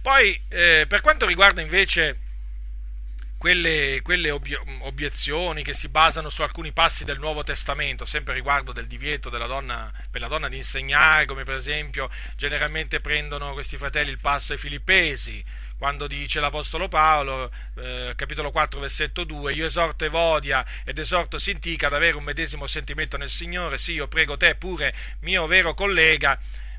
Poi, eh, per quanto riguarda invece quelle, quelle obiezioni che si basano su alcuni passi del Nuovo Testamento, sempre riguardo del divieto donna, per la donna di insegnare, come per esempio generalmente prendono questi fratelli il passo ai filippesi, quando dice l'Apostolo Paolo, eh, capitolo 4, versetto 2, io esorto Evodia ed esorto Sintica ad avere un medesimo sentimento nel Signore, sì, io prego te pure, mio vero collega,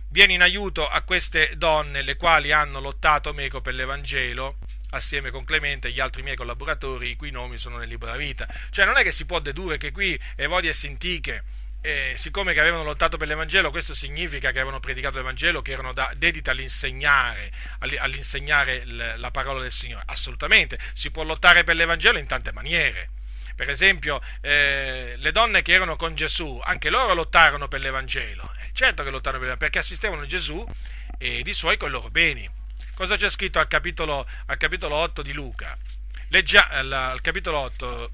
vieni in aiuto a queste donne, le quali hanno lottato meco per l'Evangelo, assieme con Clemente e gli altri miei collaboratori, i cui nomi sono nel libro della vita. Cioè non è che si può dedurre che qui Evodia e Sintiche eh, siccome che avevano lottato per l'Evangelo, questo significa che avevano predicato l'Evangelo, che erano da, dediti all'insegnare, all'insegnare la parola del Signore. Assolutamente, si può lottare per l'Evangelo in tante maniere. Per esempio, eh, le donne che erano con Gesù, anche loro lottarono per l'Evangelo. Eh, certo che lottarono per l'Evangelo, perché assistevano Gesù e di suoi con i loro beni. Cosa c'è scritto al capitolo, al capitolo 8 di Luca? Leggia, al, al capitolo 8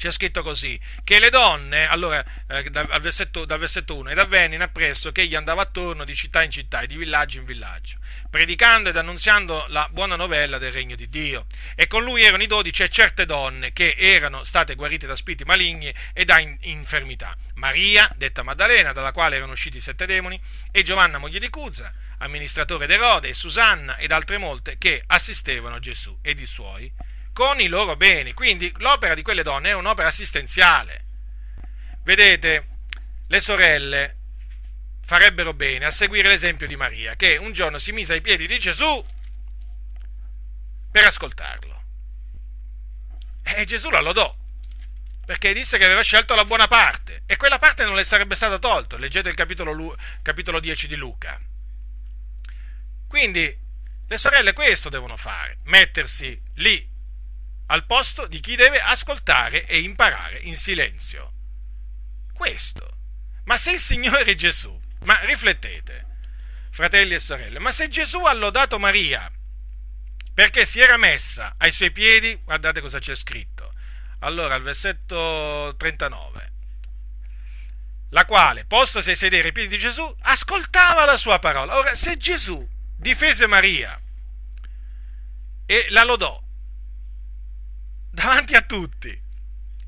c'è scritto così, che le donne, allora, eh, dal, versetto, dal, versetto, 1, ed avvenne appresso che egli andava attorno di città in città e di villaggio in villaggio, predicando ed annunziando la buona novella del regno di Dio. E con lui erano i dodici e certe donne che erano state guarite da spiriti maligni e da in, infermità. Maria, detta Maddalena, dalla quale erano usciti sette demoni, e Giovanna, moglie di Cuza, amministratore d'Erode, e Susanna ed altre molte che assistevano Gesù ed i suoi con i loro beni. Quindi l'opera di quelle donne è un'opera assistenziale. Vedete, le sorelle farebbero bene a seguire l'esempio di Maria, che un giorno si mise ai piedi di Gesù per ascoltarlo. E Gesù la lodò, perché disse che aveva scelto la buona parte, e quella parte non le sarebbe stata tolta. Leggete il capitolo, capitolo 10 di Luca. Quindi le sorelle questo devono fare, mettersi lì al posto di chi deve ascoltare e imparare in silenzio. Questo. Ma se il Signore Gesù, ma riflettete, fratelli e sorelle, ma se Gesù ha lodato Maria perché si era messa ai suoi piedi, guardate cosa c'è scritto. Allora, al versetto 39, la quale, postosi a sedere ai piedi di Gesù, ascoltava la sua parola. Ora, se Gesù difese Maria e la lodò, davanti a tutti,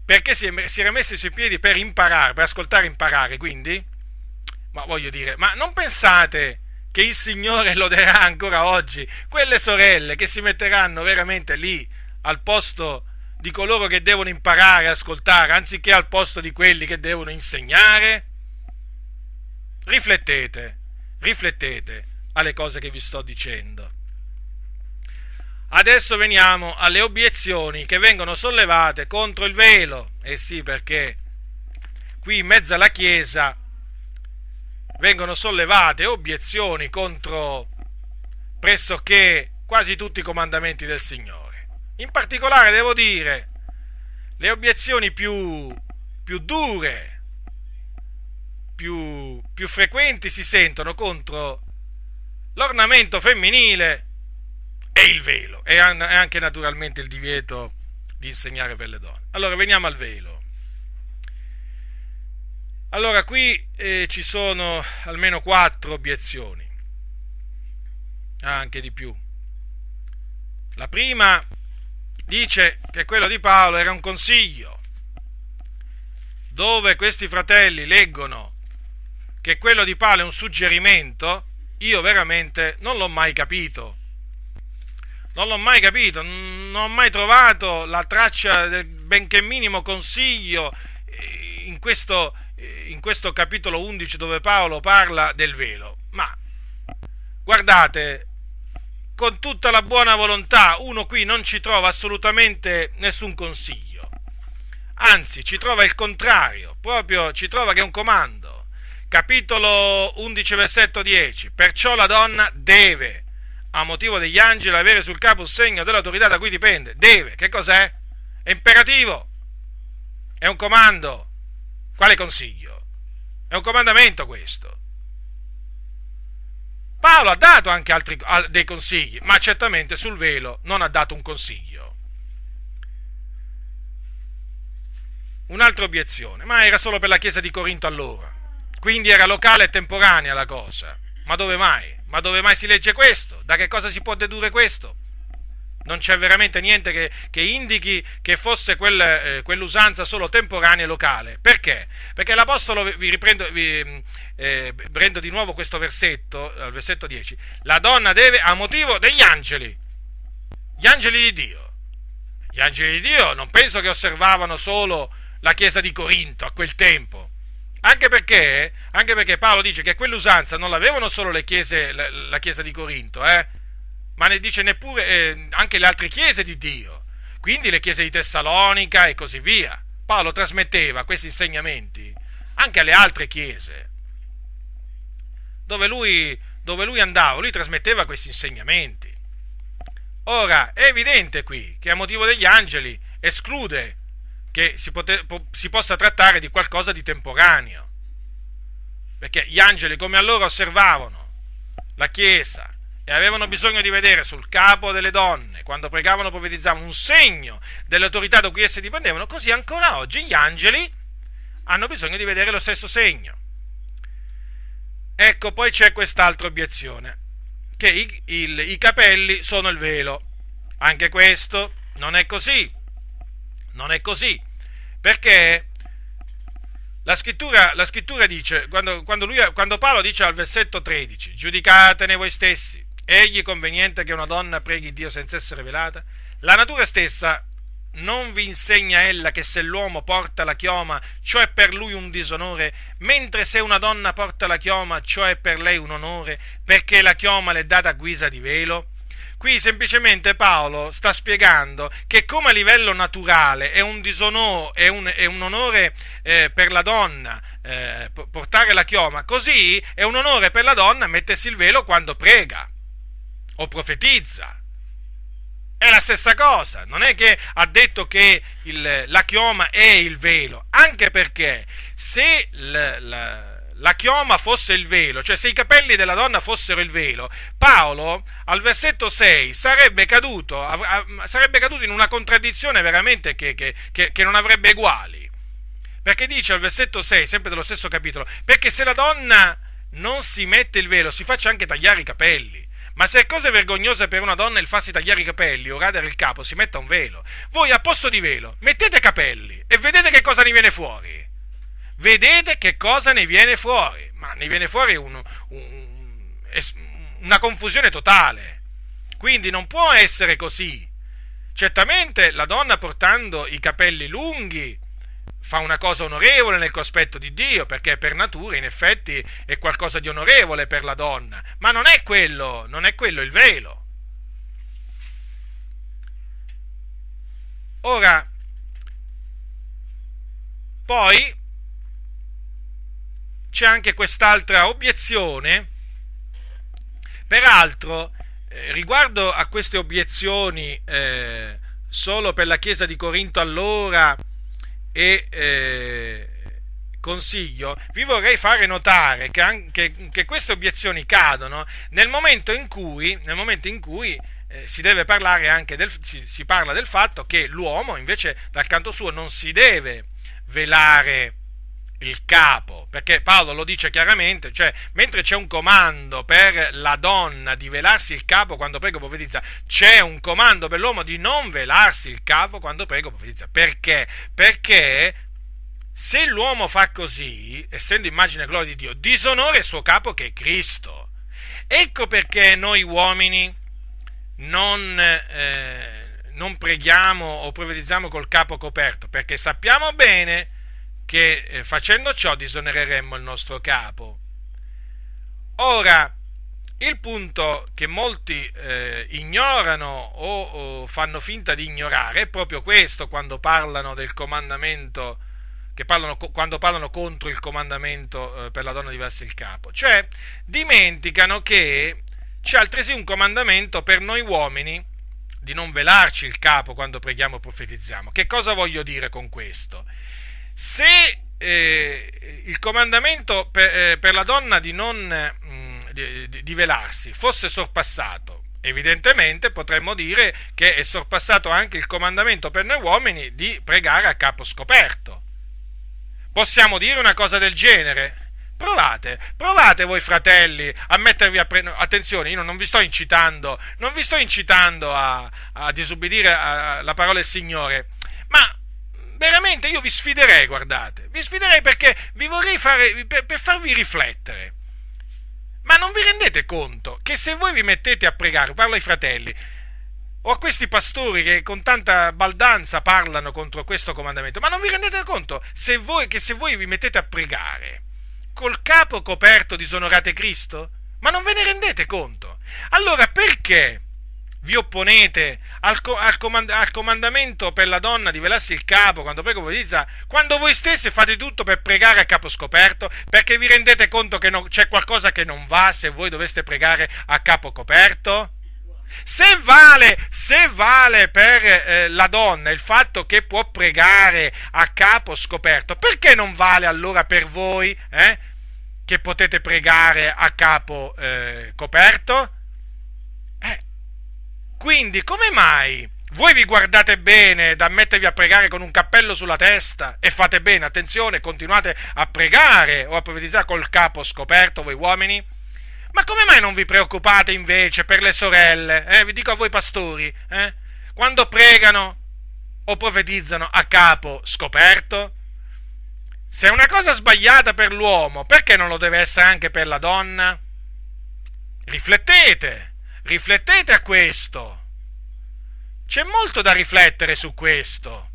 perché si, è, si era messo sui piedi per imparare, per ascoltare e imparare, quindi, ma voglio dire, ma non pensate che il Signore loderà ancora oggi quelle sorelle che si metteranno veramente lì al posto di coloro che devono imparare e ascoltare, anziché al posto di quelli che devono insegnare? Riflettete, riflettete alle cose che vi sto dicendo. Adesso veniamo alle obiezioni che vengono sollevate contro il velo. Eh sì, perché qui in mezzo alla Chiesa vengono sollevate obiezioni contro pressoché quasi tutti i comandamenti del Signore. In particolare devo dire le obiezioni più, più dure, più, più frequenti si sentono contro l'ornamento femminile e il velo e anche naturalmente il divieto di insegnare per le donne. Allora veniamo al velo. Allora qui eh, ci sono almeno quattro obiezioni, anche di più. La prima dice che quello di Paolo era un consiglio, dove questi fratelli leggono che quello di Paolo è un suggerimento, io veramente non l'ho mai capito non l'ho mai capito, non ho mai trovato la traccia del benché minimo consiglio eh, in questo, eh, in questo capitolo 11 dove Paolo parla del velo. Ma guardate, con tutta la buona volontà, uno qui non ci trova assolutamente nessun consiglio. anzi ci trova il contrario, proprio ci trova che è un comando. Capitolo 11, versetto 10. Perciò la donna deve, a motivo degli angeli, avere sul capo il segno dell'autorità da cui dipende. Deve, che cos'è? È imperativo, è un comando. Quale consiglio? È un comandamento questo. Paolo ha dato anche altri, dei consigli, ma certamente sul velo non ha dato un consiglio. Un'altra obiezione, ma era solo per la chiesa di Corinto allora, quindi era locale e temporanea la cosa. Ma dove mai? Ma dove mai si legge questo? Da che cosa si può dedurre questo? non c'è veramente niente che, che indichi che fosse quel, eh, quell'usanza solo temporanea e locale. Perché? Perché l'Apostolo, vi riprendo, vi, eh, prendo di nuovo questo versetto, al versetto 10, la donna deve a motivo degli angeli, gli angeli di Dio. Gli angeli di Dio non penso che osservavano solo la chiesa di Corinto a quel tempo. Anche perché, anche perché Paolo dice che quell'usanza non l'avevano solo le chiese, la, la chiesa di Corinto, eh? ma ne dice neppure eh, anche le altre chiese di Dio, quindi le chiese di Tessalonica e così via. Paolo trasmetteva questi insegnamenti anche alle altre chiese, dove lui, dove lui andava, lui trasmetteva questi insegnamenti. Ora, è evidente qui che a motivo degli angeli esclude che si, pote, po, si possa trattare di qualcosa di temporaneo, perché gli angeli come allora osservavano la Chiesa, e avevano bisogno di vedere sul capo delle donne, quando pregavano profetizzavano, un segno dell'autorità da cui esse dipendevano, così ancora oggi gli angeli hanno bisogno di vedere lo stesso segno. Ecco, poi c'è quest'altra obiezione, che i, il, i capelli sono il velo. Anche questo non è così, non è così, perché la scrittura, la scrittura dice, quando, quando, lui, quando Paolo dice al versetto 13, giudicatene voi stessi, Egli conveniente che una donna preghi Dio senza essere velata? La natura stessa non vi insegna ella che se l'uomo porta la chioma, ciò è per lui un disonore, mentre se una donna porta la chioma, ciò è per lei un onore, perché la chioma le è data a guisa di velo? Qui semplicemente Paolo sta spiegando che come a livello naturale è un disonore, è un, è un onore eh, per la donna eh, portare la chioma, così è un onore per la donna mettersi il velo quando prega o profetizza. È la stessa cosa, non è che ha detto che il, la chioma è il velo, anche perché se la, la, la chioma fosse il velo, cioè se i capelli della donna fossero il velo, Paolo al versetto 6 sarebbe caduto, sarebbe caduto in una contraddizione veramente che, che, che, che non avrebbe uguali. Perché dice al versetto 6, sempre dello stesso capitolo, perché se la donna non si mette il velo, si faccia anche tagliare i capelli. Ma se è cosa vergognosa per una donna il farsi tagliare i capelli o radere il capo, si metta un velo. Voi a posto di velo mettete capelli e vedete che cosa ne viene fuori. Vedete che cosa ne viene fuori. Ma ne viene fuori un, un, una confusione totale. Quindi non può essere così. Certamente la donna portando i capelli lunghi fa una cosa onorevole nel cospetto di Dio, perché per natura in effetti è qualcosa di onorevole per la donna, ma non è quello, non è quello il velo. Ora, poi c'è anche quest'altra obiezione, peraltro eh, riguardo a queste obiezioni eh, solo per la Chiesa di Corinto allora, e eh, consiglio, vi vorrei fare notare che, anche, che queste obiezioni cadono nel momento in cui, momento in cui eh, si deve parlare anche del, si, si parla del fatto che l'uomo invece dal canto suo non si deve velare il capo, perché Paolo lo dice chiaramente, cioè mentre c'è un comando per la donna di velarsi il capo quando prego profetizza, c'è un comando per l'uomo di non velarsi il capo quando prego profetizza. Perché? Perché se l'uomo fa così, essendo immagine e gloria di Dio, disonora il suo capo che è Cristo. Ecco perché noi uomini non, eh, non preghiamo o profetizziamo col capo coperto, perché sappiamo bene che eh, facendo ciò disonoreremmo il nostro capo. Ora, il punto che molti eh, ignorano o, o, fanno finta di ignorare è proprio questo quando parlano del comandamento, parlano, quando parlano contro il comandamento eh, per la donna di versi il capo. Cioè, dimenticano che c'è altresì un comandamento per noi uomini di non velarci il capo quando preghiamo o profetizziamo. Che cosa voglio dire con questo? Se eh, il comandamento per, eh, per, la donna di non mh, mm, di, di, velarsi fosse sorpassato, evidentemente potremmo dire che è sorpassato anche il comandamento per noi uomini di pregare a capo scoperto. Possiamo dire una cosa del genere? Provate, provate voi fratelli a mettervi a pre... attenzione, io non vi sto incitando, non vi sto incitando a, a disubbidire alla parola del Signore, veramente io vi sfiderei, guardate, vi sfiderei perché vi vorrei fare, per, per farvi riflettere. Ma non vi rendete conto che se voi vi mettete a pregare, parlo ai fratelli, o a questi pastori che con tanta baldanza parlano contro questo comandamento, ma non vi rendete conto se voi, che se voi vi mettete a pregare col capo coperto disonorate Cristo? Ma non ve ne rendete conto? Allora perché vi opponete al, al, comand- al, comandamento per la donna di velarsi il capo quando prego profetizza, quando voi stessi fate tutto per pregare a capo scoperto, perché vi rendete conto che non, c'è qualcosa che non va se voi doveste pregare a capo coperto? Se vale, se vale per eh, la donna il fatto che può pregare a capo scoperto, perché non vale allora per voi eh, che potete pregare a capo eh, coperto? Quindi come mai voi vi guardate bene da mettervi a pregare con un cappello sulla testa e fate bene, attenzione, continuate a pregare o a profetizzare col capo scoperto voi uomini? Ma come mai non vi preoccupate invece per le sorelle? Eh? Vi dico a voi pastori, eh? quando pregano o profetizzano a capo scoperto? Se è una cosa sbagliata per l'uomo, perché non lo deve essere anche per la donna? Riflettete Riflettete a questo. C'è molto da riflettere su questo.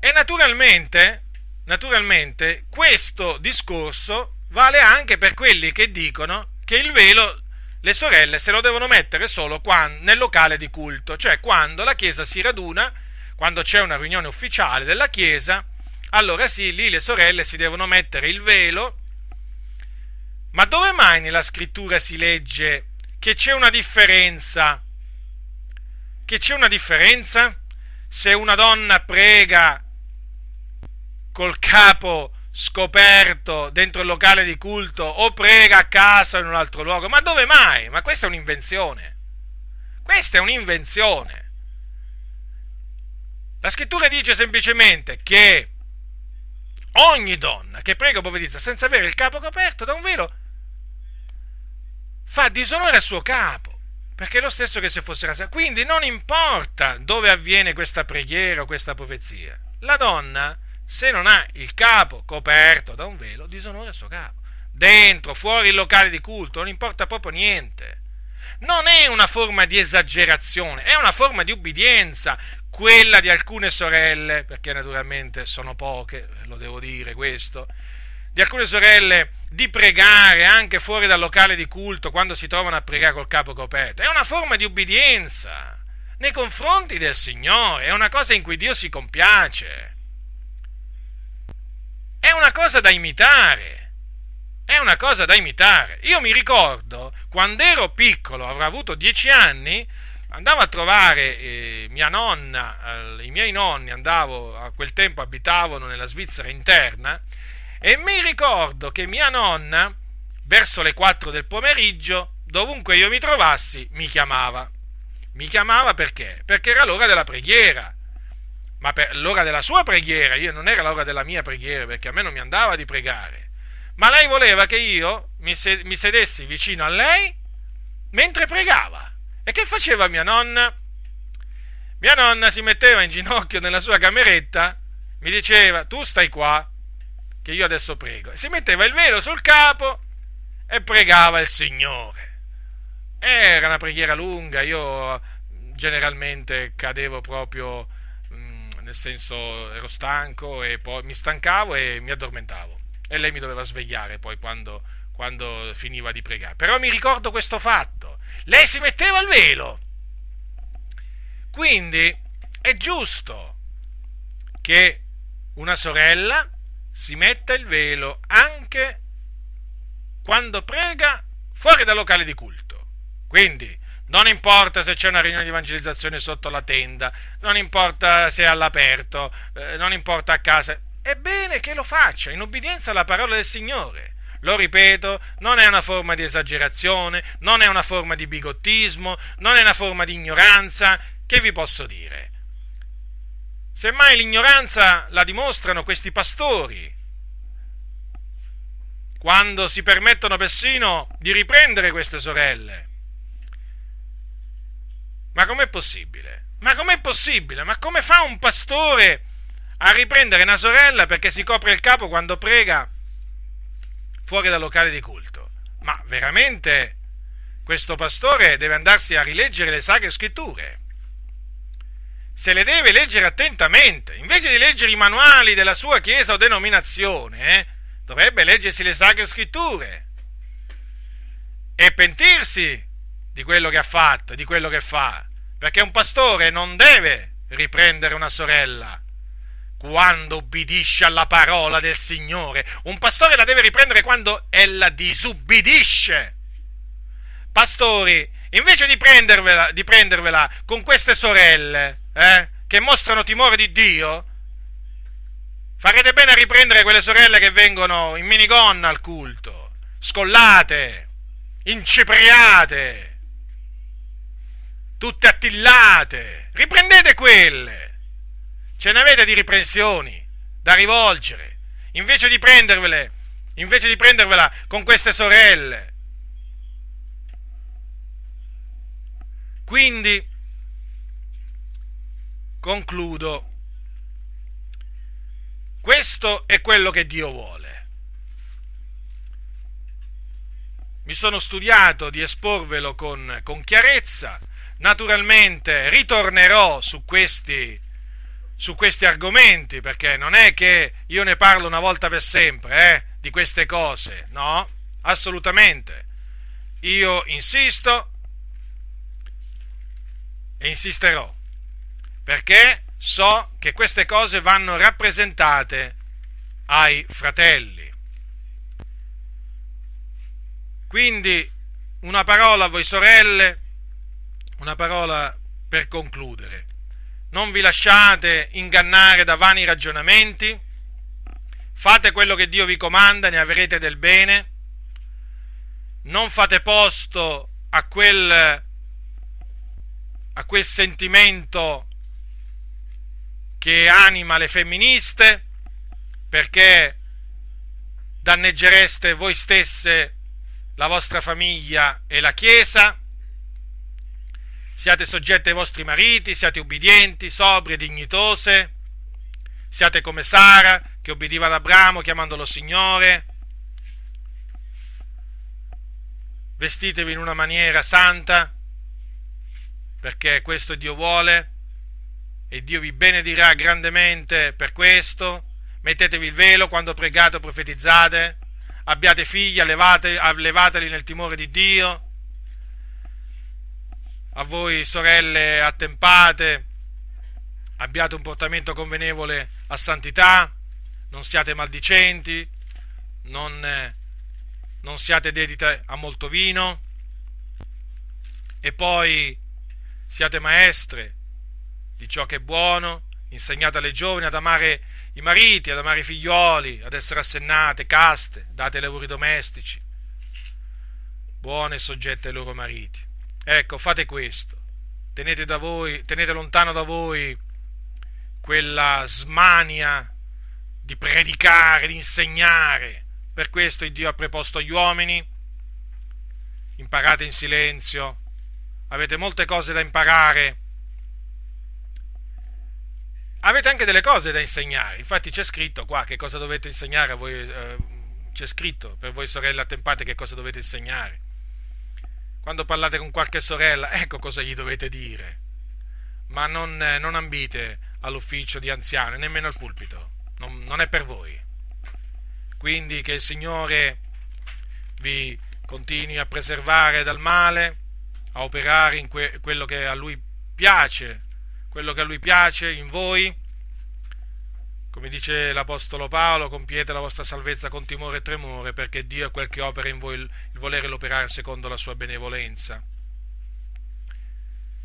E naturalmente, naturalmente, questo discorso vale anche per quelli che dicono che il velo le sorelle se lo devono mettere solo quando, nel locale di culto, cioè quando la Chiesa si raduna, quando c'è una riunione ufficiale della Chiesa, allora sì, lì le sorelle si devono mettere il velo ma dove mai nella scrittura si legge che c'è una differenza? Che c'è una differenza? Se una donna prega col capo scoperto dentro il locale di culto o prega a casa o in un altro luogo, ma dove mai? Ma questa è un'invenzione. Questa è un'invenzione. La scrittura dice semplicemente che ogni donna che prega o profetizza senza avere il capo coperto da un velo fa disonore al suo capo, perché è lo stesso che se fosse rasato. Quindi non importa dove avviene questa preghiera o questa profezia, la donna, se non ha il capo coperto da un velo, disonora il suo capo. Dentro, fuori il locale di culto, non importa proprio niente. Non è una forma di esagerazione, è una forma di ubbidienza, quella di alcune sorelle, perché naturalmente sono poche, lo devo dire questo, di alcune sorelle di pregare anche fuori dal locale di culto quando si trovano a pregare col capo coperto. È una forma di ubbidienza nei confronti del Signore, è una cosa in cui Dio si compiace. È una cosa da imitare. È una cosa da imitare. Io mi ricordo quando ero piccolo, avrò avuto dieci anni, andavo a trovare eh, mia nonna, eh, i miei nonni andavo, a quel tempo abitavano nella Svizzera interna, e mi ricordo che mia nonna, verso le 4 del pomeriggio, dovunque io mi trovassi, mi chiamava. Mi chiamava perché? Perché era l'ora della preghiera. Ma per l'ora della sua preghiera, io non era l'ora della mia preghiera, perché a me non mi andava di pregare. Ma lei voleva che io mi, sedessi vicino a lei mentre pregava. E che faceva mia nonna? Mia nonna si metteva in ginocchio nella sua cameretta, mi diceva, tu stai qua, che io adesso prego. E si metteva il velo sul capo e pregava il Signore. Era una preghiera lunga, io generalmente cadevo proprio, mm, nel senso ero stanco e poi mi stancavo e mi addormentavo. E lei mi doveva svegliare poi quando, quando finiva di pregare. Però mi ricordo questo fatto. Lei si metteva il velo. Quindi è giusto che una sorella si metta il velo anche quando prega fuori dal locale di culto. Quindi non importa se c'è una riunione di evangelizzazione sotto la tenda, non importa se è all'aperto, eh, non importa a casa, è bene che lo faccia in obbedienza alla parola del Signore. Lo ripeto, non è una forma di esagerazione, non è una forma di bigottismo, non è una forma di ignoranza. Che vi posso dire? Semmai l'ignoranza la dimostrano questi pastori, quando si permettono persino di riprendere queste sorelle. Ma com'è possibile? Ma com'è possibile? Ma come fa un pastore a riprendere una sorella perché si copre il capo quando prega fuori dal locale di culto. Ma veramente questo pastore deve andarsi a rileggere le sacre scritture. Se le deve leggere attentamente, invece di leggere i manuali della sua chiesa o denominazione, eh, dovrebbe leggersi le sacre scritture e pentirsi di quello che ha fatto, di quello che fa, perché un pastore non deve riprendere una sorella quando ubbidisce alla parola del Signore. Un pastore la deve riprendere quando ella disubbidisce. Pastori, invece di prendervela, di prendervela con queste sorelle, eh, che mostrano timore di Dio, farete bene a riprendere quelle sorelle che vengono in minigonna al culto, scollate, incipriate, tutte attillate. Riprendete quelle. Ce ne avete di riprensioni da rivolgere, invece di prendervele, invece di prendervela con queste sorelle. Quindi, concludo, questo è quello che Dio vuole. Mi sono studiato di esporvelo con, con chiarezza, naturalmente ritornerò su questi su questi argomenti, perché non è che io ne parlo una volta per sempre, eh, di queste cose, no, assolutamente. Io insisto e insisterò, perché so che queste cose vanno rappresentate ai fratelli. Quindi una parola a voi sorelle, una parola per concludere. Non vi lasciate ingannare da vani ragionamenti, fate quello che Dio vi comanda, ne avrete del bene, non fate posto a quel, a quel sentimento che anima le femministe, perché danneggereste voi stesse, la vostra famiglia e la Chiesa, Siate soggetti ai vostri mariti, siate ubbidienti, sobrie, dignitose. Siate come Sara, che ubbidiva ad Abramo chiamandolo Signore. Vestitevi in una maniera santa, perché questo Dio vuole, e Dio vi benedirà grandemente per questo. Mettetevi il velo quando pregate o profetizzate. Abbiate figli, allevate, allevateli nel timore di Dio. A voi sorelle attempate, abbiate un portamento convenevole a santità, non siate maldicenti, non, non siate dedite a molto vino, e poi siate maestre di ciò che è buono, insegnate alle giovani ad amare i mariti, ad amare i figlioli, ad essere assennate, caste, date ai lavori domestici, buone e soggette ai loro mariti. Ecco, fate questo. Tenete, da voi, tenete lontano da voi quella smania di predicare, di insegnare. Per questo Dio ha preposto gli uomini. Imparate in silenzio. Avete molte cose da imparare. Avete anche delle cose da insegnare. Infatti c'è scritto qua che cosa dovete insegnare a voi. Eh, c'è scritto per voi sorelle attempate che cosa dovete insegnare quando parlate con qualche sorella, ecco cosa gli dovete dire. Ma non, eh, non ambite all'ufficio di anziano, nemmeno al pulpito, non, non è per voi. Quindi che il Signore vi continui a preservare dal male, a operare in que- quello che a Lui piace, quello che a Lui piace in voi. Come dice l'Apostolo Paolo, compiete la vostra salvezza con timore e tremore, perché Dio è quel che opera in voi il, volere l'operare secondo la sua benevolenza.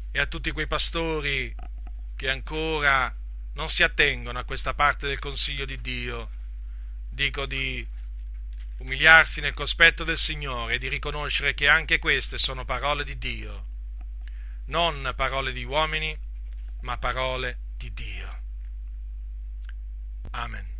E a tutti quei pastori che ancora non si attengono a questa parte del consiglio di Dio, dico di umiliarsi nel cospetto del Signore e di riconoscere che anche queste sono parole di Dio, non parole di uomini, ma parole di Dio. Amen.